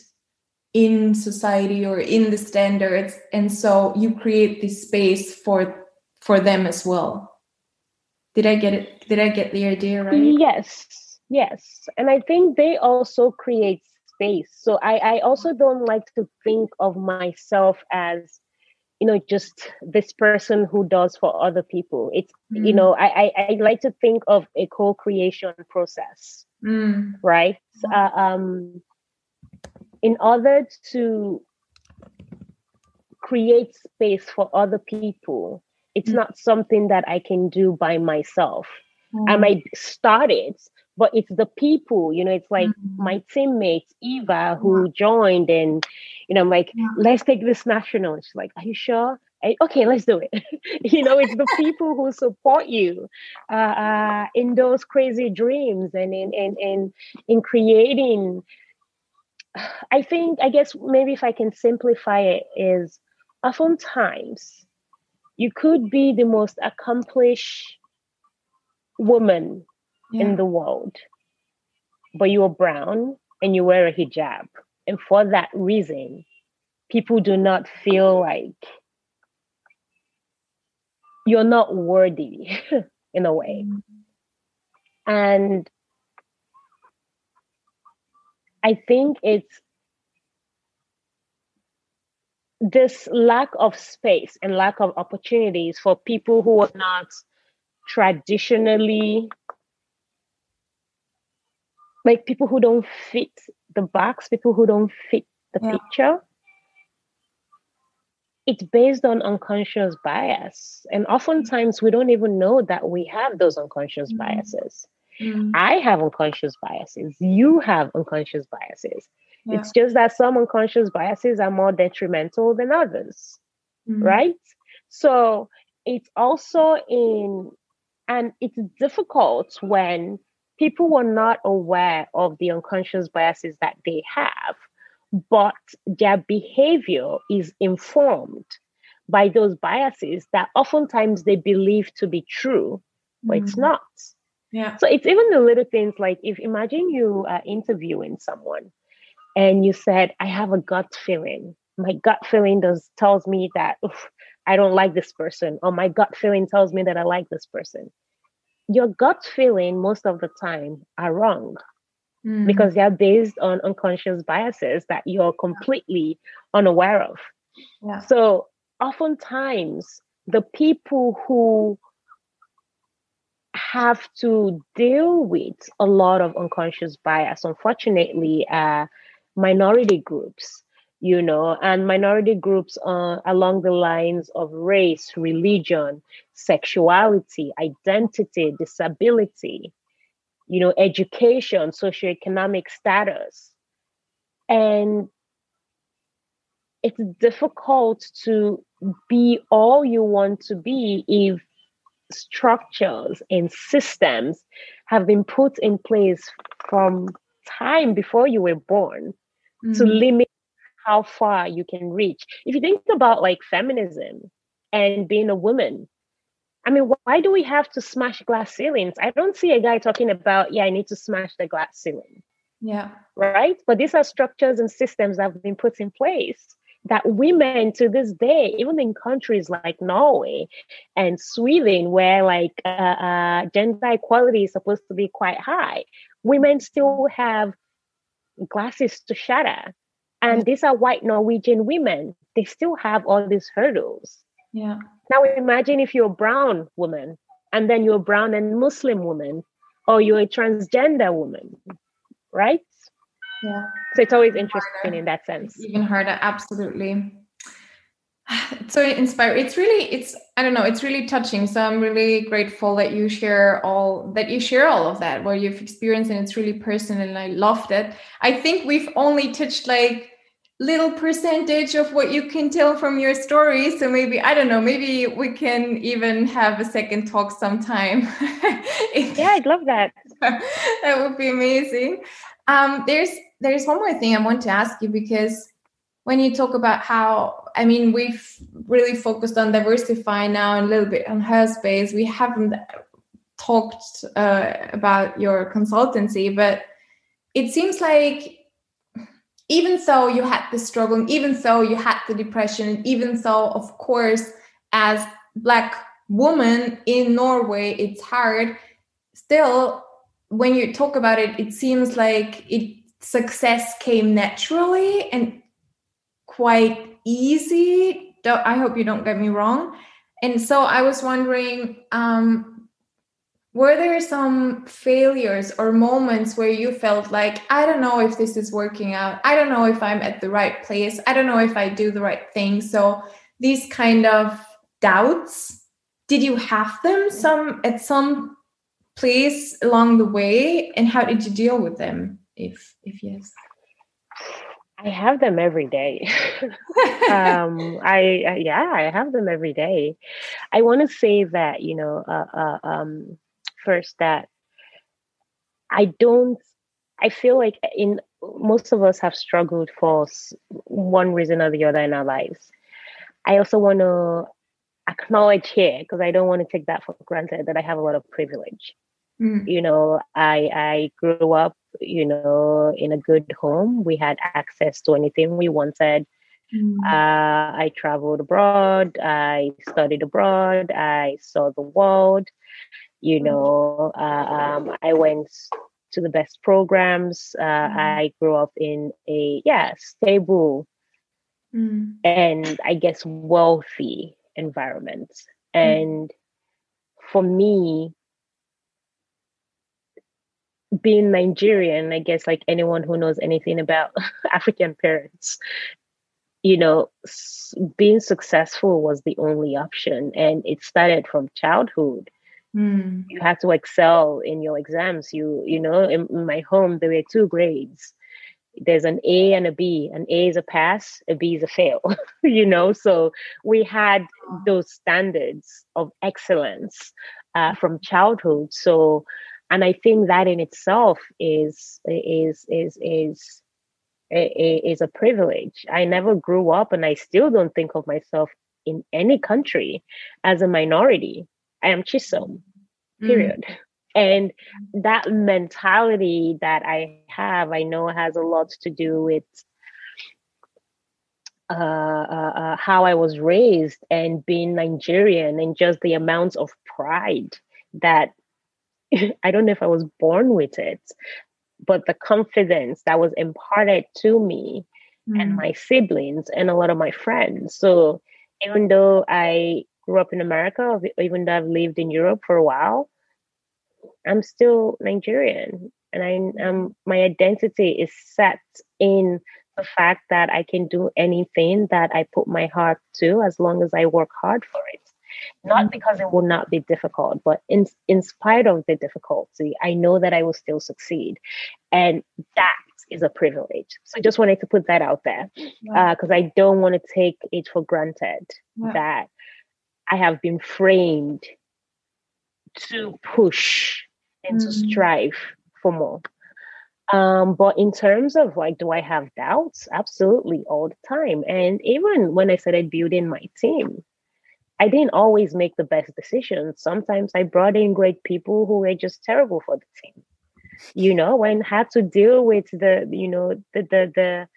in society or in the standards and so you create this space for for them as well. Did i get it? Did i get the idea right? Yes yes. And i think they also create space. So i i also don't like to think of myself as you know just this person who does for other people. It's mm. you know I, I, I like to think of a co-creation process mm. right? Uh, um in order to create space for other people it's mm. not something that i can do by myself mm. i might start it but it's the people you know it's like mm-hmm. my teammates eva who joined and you know i'm like let's take this national she's like are you sure okay let's do it you know it's the people who support you uh, uh, in those crazy dreams and in, in in in creating i think i guess maybe if i can simplify it is oftentimes you could be the most accomplished woman yeah. in the world, but you're brown and you wear a hijab. And for that reason, people do not feel like you're not worthy in a way. Mm-hmm. And I think it's this lack of space and lack of opportunities for people who are not traditionally like people who don't fit the box, people who don't fit the yeah. picture. It's based on unconscious bias. And oftentimes we don't even know that we have those unconscious mm. biases. Mm. I have unconscious biases. You have unconscious biases. Yeah. It's just that some unconscious biases are more detrimental than others, mm. right? So it's also in, and it's difficult when people were not aware of the unconscious biases that they have, but their behavior is informed by those biases that oftentimes they believe to be true, but mm it's not. Yeah. So it's even the little things like if imagine you are interviewing someone and you said, I have a gut feeling. My gut feeling does tells me that oof, I don't like this person, or my gut feeling tells me that I like this person your gut feeling most of the time are wrong mm. because they're based on unconscious biases that you're completely unaware of. Yeah. So oftentimes the people who have to deal with a lot of unconscious bias, unfortunately, are minority groups you know, and minority groups uh, along the lines of race, religion, sexuality, identity, disability, you know, education, socioeconomic status. And it's difficult to be all you want to be if structures and systems have been put in place from time before you were born mm-hmm. to limit how far you can reach. If you think about like feminism and being a woman, I mean, why do we have to smash glass ceilings? I don't see a guy talking about, yeah, I need to smash the glass ceiling. Yeah. Right. But these are structures and systems that have been put in place that women to this day, even in countries like Norway and Sweden, where like uh, uh, gender equality is supposed to be quite high, women still have glasses to shatter and these are white Norwegian women. They still have all these hurdles. Yeah. Now imagine if you're a brown woman and then you're a brown and Muslim woman or you're a transgender woman, right? Yeah. So it's always interesting in that sense. Even harder, absolutely. It's so inspiring. It's really, it's I don't know, it's really touching. So I'm really grateful that you share all that you share all of that, what you've experienced, and it's really personal. And I loved it. I think we've only touched like little percentage of what you can tell from your story. So maybe, I don't know, maybe we can even have a second talk sometime. yeah, I'd love that. that would be amazing. Um, there's there's one more thing I want to ask you because when you talk about how I mean we've really focused on diversify now and a little bit on Herspace, We haven't talked uh, about your consultancy, but it seems like even so you had the struggle, even so you had the depression, even so of course, as black woman in Norway, it's hard. Still, when you talk about it, it seems like it success came naturally and quite easy. I hope you don't get me wrong. And so I was wondering, um, were there some failures or moments where you felt like i don't know if this is working out. I don't know if i'm at the right place. I don't know if i do the right thing. So these kind of doubts did you have them some at some place along the way? And how did you deal with them if if yes I have them every day. um, I, I, yeah, I have them every day. I want to say that you know, uh, uh, um, first that I don't, I feel like in most of us have struggled for one reason or the other in our lives. I also want to acknowledge here because I don't want to take that for granted that I have a lot of privilege. Mm. You know, I I grew up, you know, in a good home. We had access to anything we wanted. Mm. Uh, I traveled abroad. I studied abroad. I saw the world you know uh, um, i went to the best programs uh, mm. i grew up in a yeah stable mm. and i guess wealthy environment mm. and for me being nigerian i guess like anyone who knows anything about african parents you know being successful was the only option and it started from childhood Mm. You had to excel in your exams. You, you know, in, in my home, there were two grades. There's an A and a B. An A is a pass, a B is a fail, you know? So we had those standards of excellence uh, from childhood. So, and I think that in itself is, is, is, is, is a privilege. I never grew up and I still don't think of myself in any country as a minority. I am Chisom, mm. period. Mm. And that mentality that I have, I know has a lot to do with uh, uh, uh, how I was raised and being Nigerian and just the amount of pride that I don't know if I was born with it, but the confidence that was imparted to me mm. and my siblings and a lot of my friends. So even though I grew up in America, even though I've lived in Europe for a while, I'm still Nigerian. And I um my identity is set in the fact that I can do anything that I put my heart to as long as I work hard for it. Not mm-hmm. because it will not be difficult, but in in spite of the difficulty, I know that I will still succeed. And that is a privilege. So I just wanted to put that out there because uh, I don't want to take it for granted that I have been framed to push and mm-hmm. to mm. strive for more. Um, but in terms of like, do I have doubts? Absolutely, all the time. And even when I started building my team, I didn't always make the best decisions. Sometimes I brought in great people who were just terrible for the team. You know, and had to deal with the, you know, the the the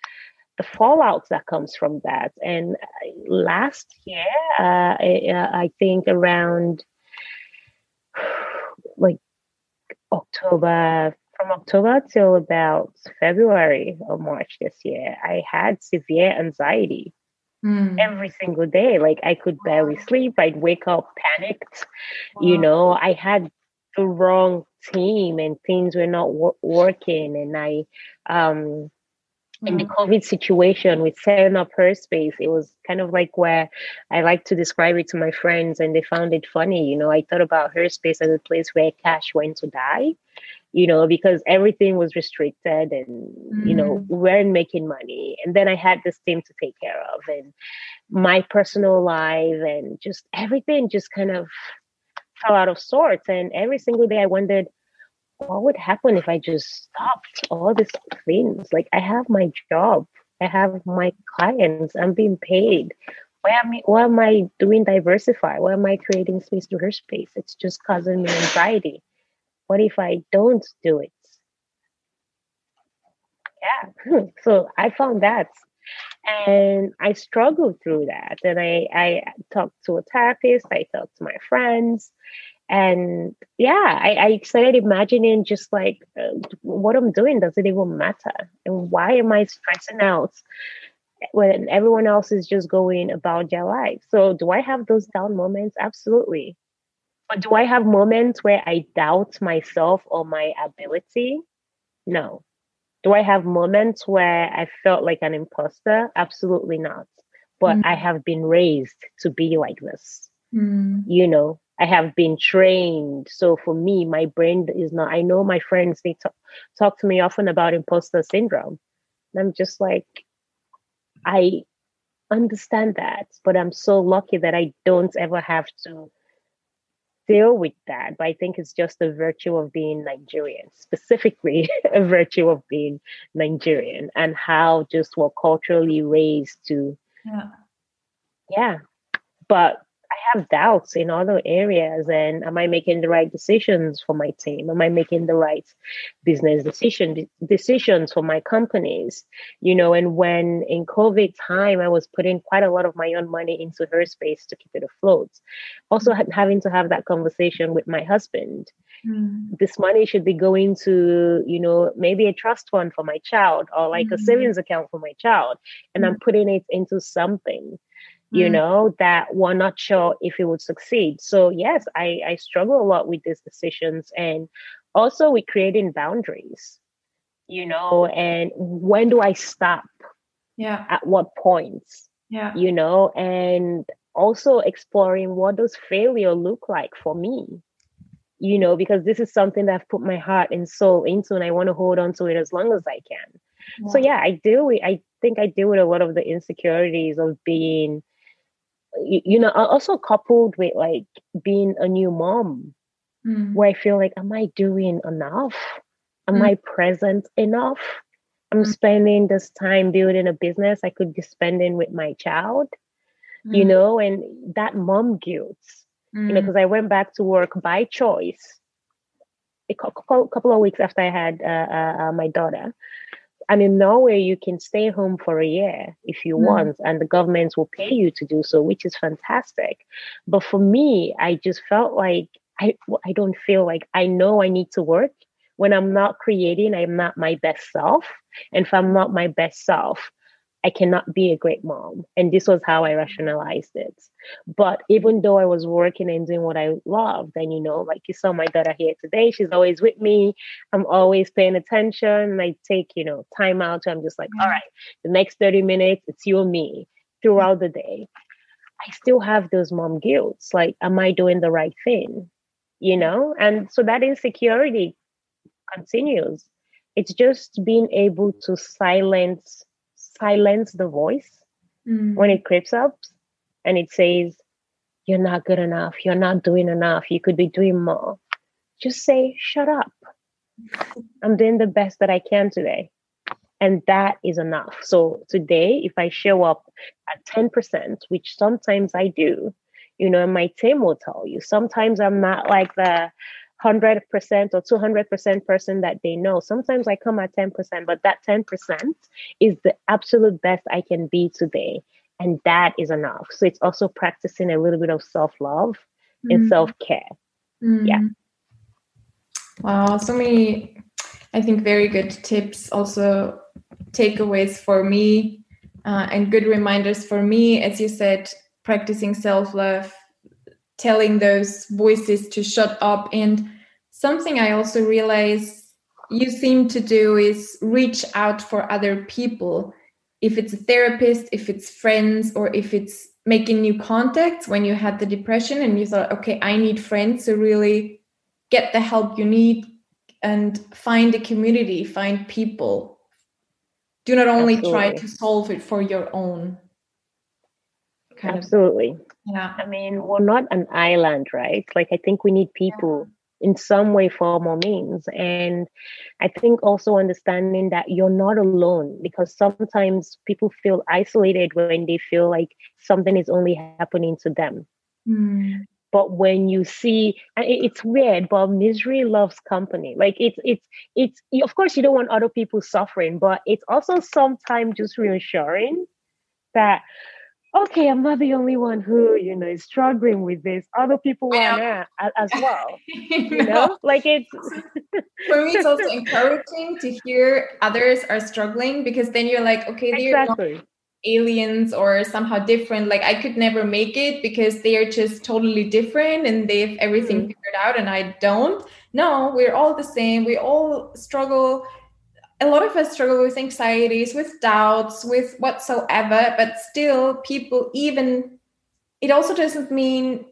the fallout that comes from that. And uh, last year, uh, I, uh, I think around like October, from October till about February or March this year, I had severe anxiety. Mm. Every single day, like I could barely sleep. I'd wake up panicked. Wow. You know, I had the wrong team and things were not wor- working. And I, um, in the mm. COVID situation with setting up Herspace, it was kind of like where I like to describe it to my friends, and they found it funny. You know, I thought about Herspace as a place where cash went to die. You know, because everything was restricted and, mm. you know, mm. weren't making money. And then I had this team to take care of and my personal life and just everything just kind of fell out of sorts. And every single day I wondered, what would happen if I just stopped all these things? Like I have my job, I have my clients, I'm being paid. Why am I, why am I doing diversify? Why am I creating space to Herspace? It's just causing me anxiety. What if I don't do it? Yeah. So I found that. And I struggled through that. And I, I talked to a therapist, I talked to my friends. And yeah, I, I started imagining just like uh, what I'm doing does it even matter? And why am I stressing out when everyone else is just going about their life? So, do I have those down moments? Absolutely. But do I have moments where I doubt myself or my ability? No. Do I have moments where I felt like an imposter? Absolutely not. But mm. I have been raised to be like this. Mm. You know, I have been trained. So for me, my brain is not, I know my friends, they talk, talk to me often about imposter syndrome. And I'm just like, I understand that, but I'm so lucky that I don't ever have to deal with that. But I think it's just a virtue of being Nigerian, specifically a virtue of being Nigerian and how just we're culturally raised to. Yeah. Yeah. But have doubts in other areas and am i making the right decisions for my team am i making the right business decision decisions for my companies you know and when in covid time i was putting quite a lot of my own money into Herspace to keep it afloat also having to have that conversation with my husband mm. this money should be going to you know maybe a trust fund for my child or like mm. a savings account for my child and mm. i'm putting it into something you mm. know that we're not sure if it would succeed so yes i i struggle a lot with these decisions and also with creating boundaries you know and when do i stop yeah at what points yeah you know and also exploring what does failure look like for me you know because this is something that i've put my heart and soul into and i want to hold on to it as long as i can yeah. so yeah i deal with i think i deal with a lot of the insecurities of being you, you know also coupled with like being a new mom mm. where i feel like am i doing enough am mm. i present enough i'm mm. spending this time building a business i could be spending with my child you mm. know and that mom guilt you know because mm. i went back to work by choice a couple of weeks after i had uh, uh, uh, my daughter and in Norway, you can stay home for a year if you mm. want, and the government will pay you to do so, which is fantastic. But for me, I just felt like I, I don't feel like I know I need to work. When I'm not creating, I'm not my best self. And if I'm not my best self, I cannot be a great mom. And this was how I rationalized it. But even though I was working and doing what I loved, and you know, like you saw my daughter here today, she's always with me. I'm always paying attention. I take, you know, time out. I'm just like, all mm-hmm. the next 30 minutes, it's you and me throughout the day. I still have those mom guilts. Like, am I doing the right thing? You know? And so that insecurity continues. It's just being able to silence silence the voice mm. when it creeps up and it says, You're not good enough. You're not doing enough. You could be doing more. Just say, Shut up. I'm doing the best that I can today. And that is enough. So today, if I show up at 10%, which sometimes I do, you know, my team will tell you. Sometimes I'm not like the 100% or 200% person that they know. Sometimes I come at 10%, but that 10% is the absolute best I can be today. And that is enough. So it's also practicing a little bit of self love mm-hmm. and self care. Mm-hmm. Yeah. Wow. So many, I think, very good tips, also takeaways for me, uh, and good reminders for me. As you said, practicing self love telling those voices to shut up. And something I also realize you seem to do is reach out for other people. If it's a therapist, if it's friends, or if it's making new contacts when you had the depression and you thought, okay, I need friends to really get the help you need, and find a community, find people. Do not only Absolutely. try to solve it for your own. Kind Absolutely. Of, yeah. I mean, we're not an island, right? Like, I think we need people. Yeah in some way, form, or means. And I think also understanding that you're not alone because sometimes people feel isolated when they feel like something is only happening to them. Mm. But when you see, and it's weird, but misery loves company. Like it's it's it's. Of course, you don't want other people suffering, but it's also sometimes just reassuring that okay, I'm not the only one who, you know, is struggling with this. Other people are not as well. you know, like it's for me, it's also encouraging to hear others are struggling because then you're like, okay, they're exactly. not aliens or somehow different. Like I could never make it because they are just totally different and they have everything mm. figured out and I don't. No, we're all the same. We all struggle a lot of us struggle with anxieties, with doubts, with whatsoever, but still, people even, it also doesn't mean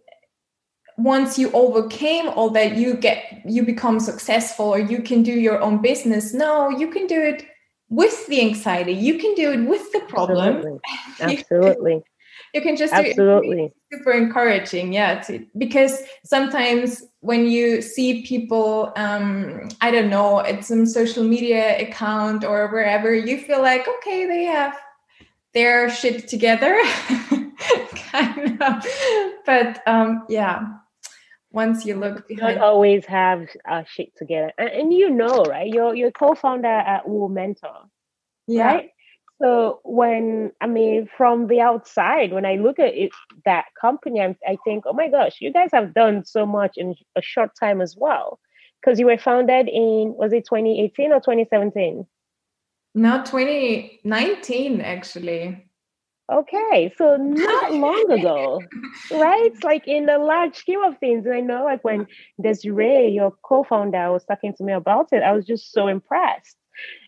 once you overcame all that you get you become successful or you can do your own business. No you can do it with the anxiety. You can do it with the problem. Absolutely, absolutely. you can just absolutely. Super encouraging yeah to, because sometimes when you see people um i don't know at some social media account or wherever you feel like okay they have their shit together kind of. But um yeah once you look behind you don't always have uh, shit together. And, and you know right? You're you're co-founder at Womentor yeah. right so when I mean, from the outside, when I look at it, that company, I'm, I think, oh my gosh, you guys have done so much in a short time as well. Because you were founded in was it 2018 or 2017? No, 2019 actually. Okay, so not long ago, right? Like in the large scheme of things, and I know, like when Desiree, your co-founder, was talking to me about it, I was just so impressed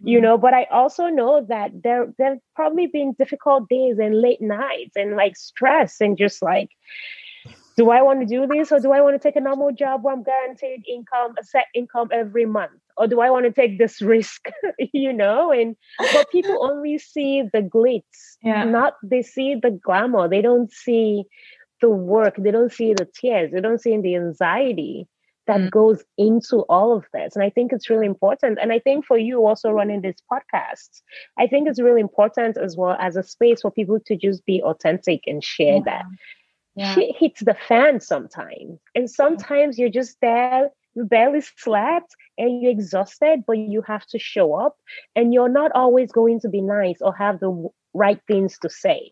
you mm-hmm. know but i also know that there there've probably been difficult days and late nights and like stress and just like do i want to do this or do i want to take a normal job where i'm guaranteed income a set income every month? Or do i want to take this risk you know? And but people only see the glitz yeah. not they see the glamour. They don't see the work. They don't see the tears. They don't see the anxiety that mm. goes into all of this. And I think it's really important. And I think for you also running this podcast, I think it's really important as well as a space for people to just be authentic and share yeah. that. Yeah. Shit hits the fan sometimes. And sometimes you're just there, you barely slept and you're exhausted, but you have to show up and you're not always going to be nice or have the right things to say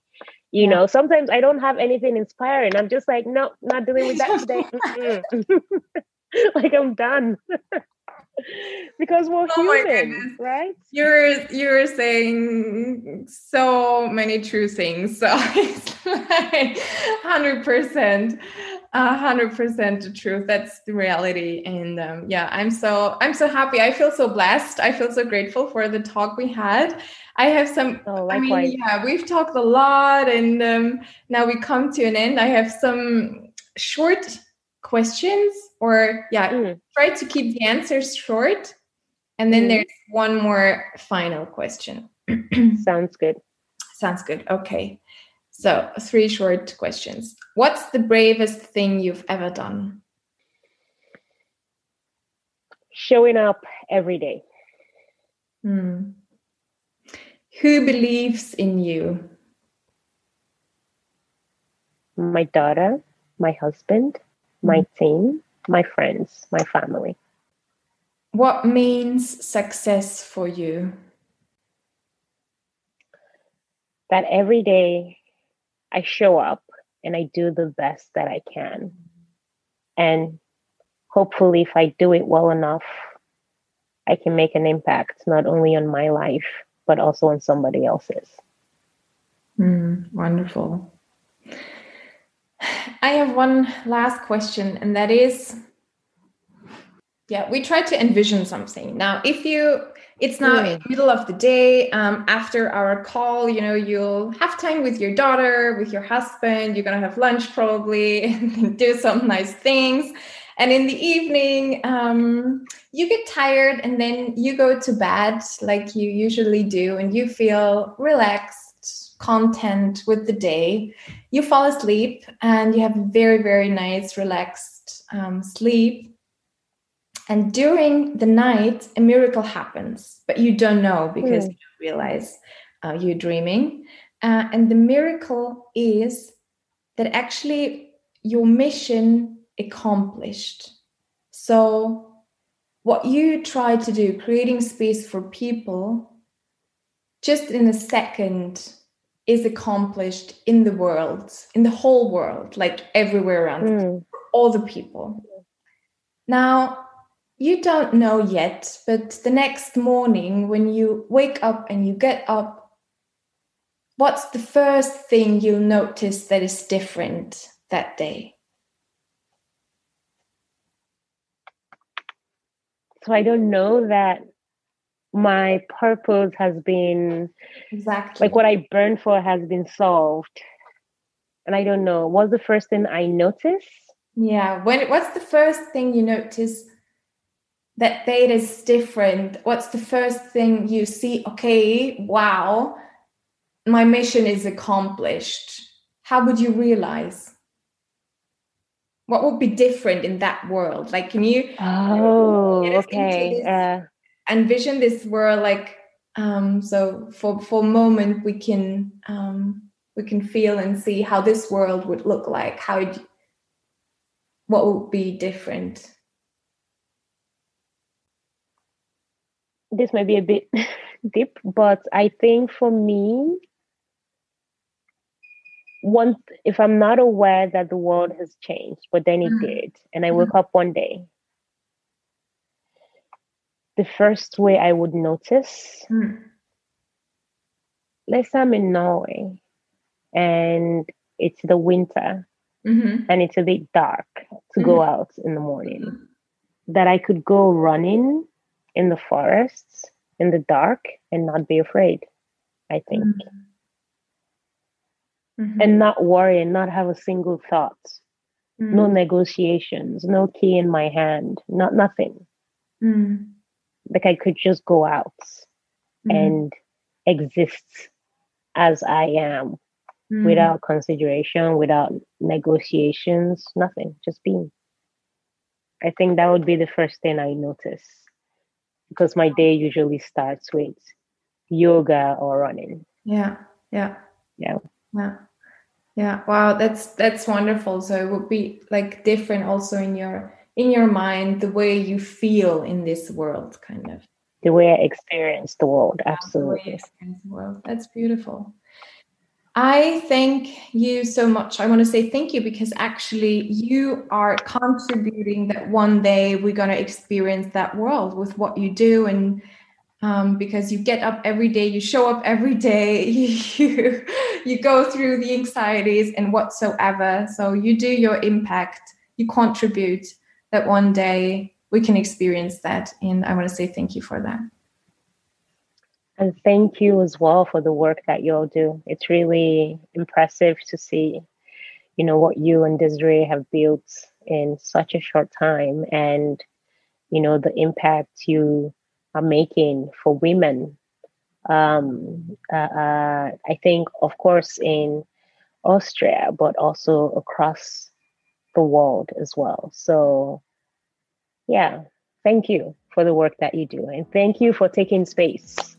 you yeah. know sometimes i don't have anything inspiring i'm just like no not dealing with that today like I'm done. because we're oh human, right? You're you're saying so many true things. So it's like hundred percent, hundred percent the truth. That's the reality. And um, yeah, I'm so I'm so happy. I feel so blessed. I feel so grateful for the talk we had. I have some. Oh, I mean, yeah, we've talked a lot, and um, now we come to an end. I have some short questions or yeah mm. try to keep the answers short and then mm. there's one more final question. Sounds good. Sounds good. Okay. So three short questions. What's the bravest thing you've ever done? Showing up every day. Mm. who believes in you? My daughter my husband my team, my friends, my family. What means success for you? That every day I show up and I do the best that I can. And hopefully, if I do it well enough, I can make an impact not only on my life, but also on somebody else's. Mm, wonderful. I have one last question, and that is yeah, we try to envision something. Now, if you, it's now mm. middle of the day um, after our call, you know, you'll have time with your daughter, with your husband, you're going to have lunch probably, and do some nice things. and in the evening, um, you get tired and then you go to bed like you usually do, and you feel relaxed, content with the day. You fall asleep and you have a very, very nice, relaxed um, sleep. And during the night, a miracle happens, but you don't know because mm. you don't realize uh, you're dreaming. Uh, and the miracle is that actually your mission accomplished. So, what you try to do, creating space for people, just in a second is accomplished in the world, in the whole world, like everywhere around, mm. all the people. Now, you don't know yet, but the next morning when you wake up and you get up, what's the first thing you'll notice that is different that day? So I don't know that my purpose has been exactly like what I burned for has been solved. And I don't know. What's the first thing I notice? Yeah. When what's the first thing you notice that data is different? What's the first thing you see? Okay, wow, my mission is accomplished. How would you realize? what would be different in that world like can you oh okay uh, envision this world like um so for for a moment we can um we can feel and see how this world would look like how it, what would be different this may be a bit deep but i think for me one if i'm not aware that the world has changed but then it mm. did and i woke mm. up one day the first way i would notice mm. let's say i'm in norway and it's the winter mm-hmm. and it's a bit dark to mm-hmm. go out in the morning mm-hmm. that i could go running in the forests in the dark and not be afraid i think mm mm-hmm. and not worry and not have a single thought. No negotiations, no key in my hand, not nothing. Mm. Like I could just go out mm. and exist as I am mm. without consideration, without negotiations, nothing, just being. I think that would be the first thing I notice because my day usually starts with yoga or running. Yeah, yeah, yeah, yeah yeah wow that's that's wonderful so it would be like different also in your in your mind the way you feel in this world kind of the way i experience the world absolutely the the world. that's beautiful i thank you so much i want to say thank you because actually you are contributing that one day we're going to experience that world with what you do and um, because you get up every day, you show up every day, you you go through the anxieties and whatsoever. So you do your impact, you contribute. That one day we can experience that, and I want to say thank you for that. And thank you as well for the work that you all do. It's really impressive to see, you know, what you and Desiree have built in such a short time, and you know the impact you are making for women. Um, uh, uh, I think, of course, in Austria, but also across the world as well. So, yeah, thank you for the work that you do. And thank you for taking space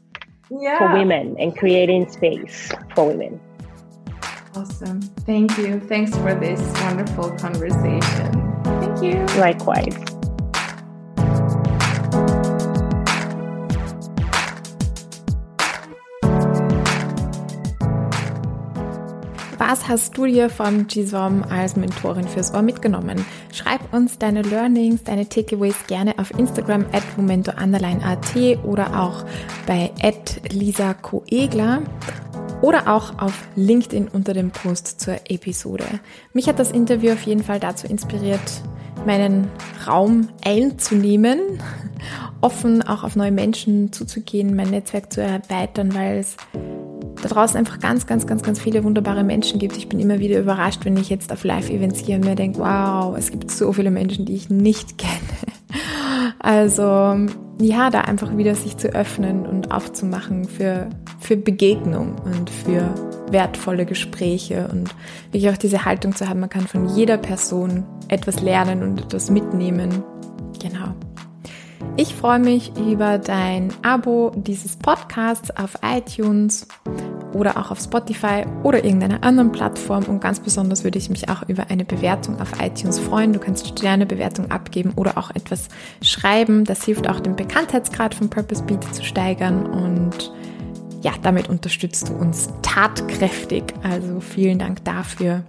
yeah. for women and creating space for women. Awesome. Thank you. Thanks for this wonderful conversation. Thank you. Likewise. Was hast du dir von GSOM als Mentorin fürs Ohr mitgenommen? Schreib uns deine Learnings, deine Takeaways gerne auf Instagram at momento_at oder auch bei at Lisa Koegler oder auch auf LinkedIn unter dem Post zur Episode. Mich hat das Interview auf jeden Fall dazu inspiriert, meinen Raum einzunehmen, offen auch auf neue Menschen zuzugehen, mein Netzwerk zu erweitern, weil es da draußen einfach ganz, ganz, ganz, ganz viele wunderbare Menschen gibt. Ich bin immer wieder überrascht, wenn ich jetzt auf Live-Events gehe und mir denke, wow, es gibt so viele Menschen, die ich nicht kenne. Also ja, da einfach wieder sich zu öffnen und aufzumachen für, für Begegnung und für wertvolle Gespräche und wirklich auch diese Haltung zu haben, man kann von jeder Person etwas lernen und etwas mitnehmen. Genau. Ich freue mich über dein Abo dieses Podcasts auf iTunes oder auch auf Spotify oder irgendeiner anderen Plattform. Und ganz besonders würde ich mich auch über eine Bewertung auf iTunes freuen. Du kannst Bewertung abgeben oder auch etwas schreiben. Das hilft auch den Bekanntheitsgrad von Purpose Beat zu steigern und ja, damit unterstützt du uns tatkräftig. Also vielen Dank dafür.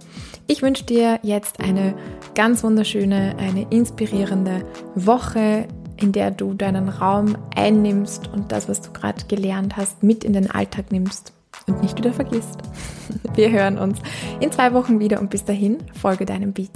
Ich wünsche dir jetzt eine ganz wunderschöne, eine inspirierende Woche, in der du deinen Raum einnimmst und das, was du gerade gelernt hast, mit in den Alltag nimmst und nicht wieder vergisst. Wir hören uns in zwei Wochen wieder und bis dahin folge deinem Beat.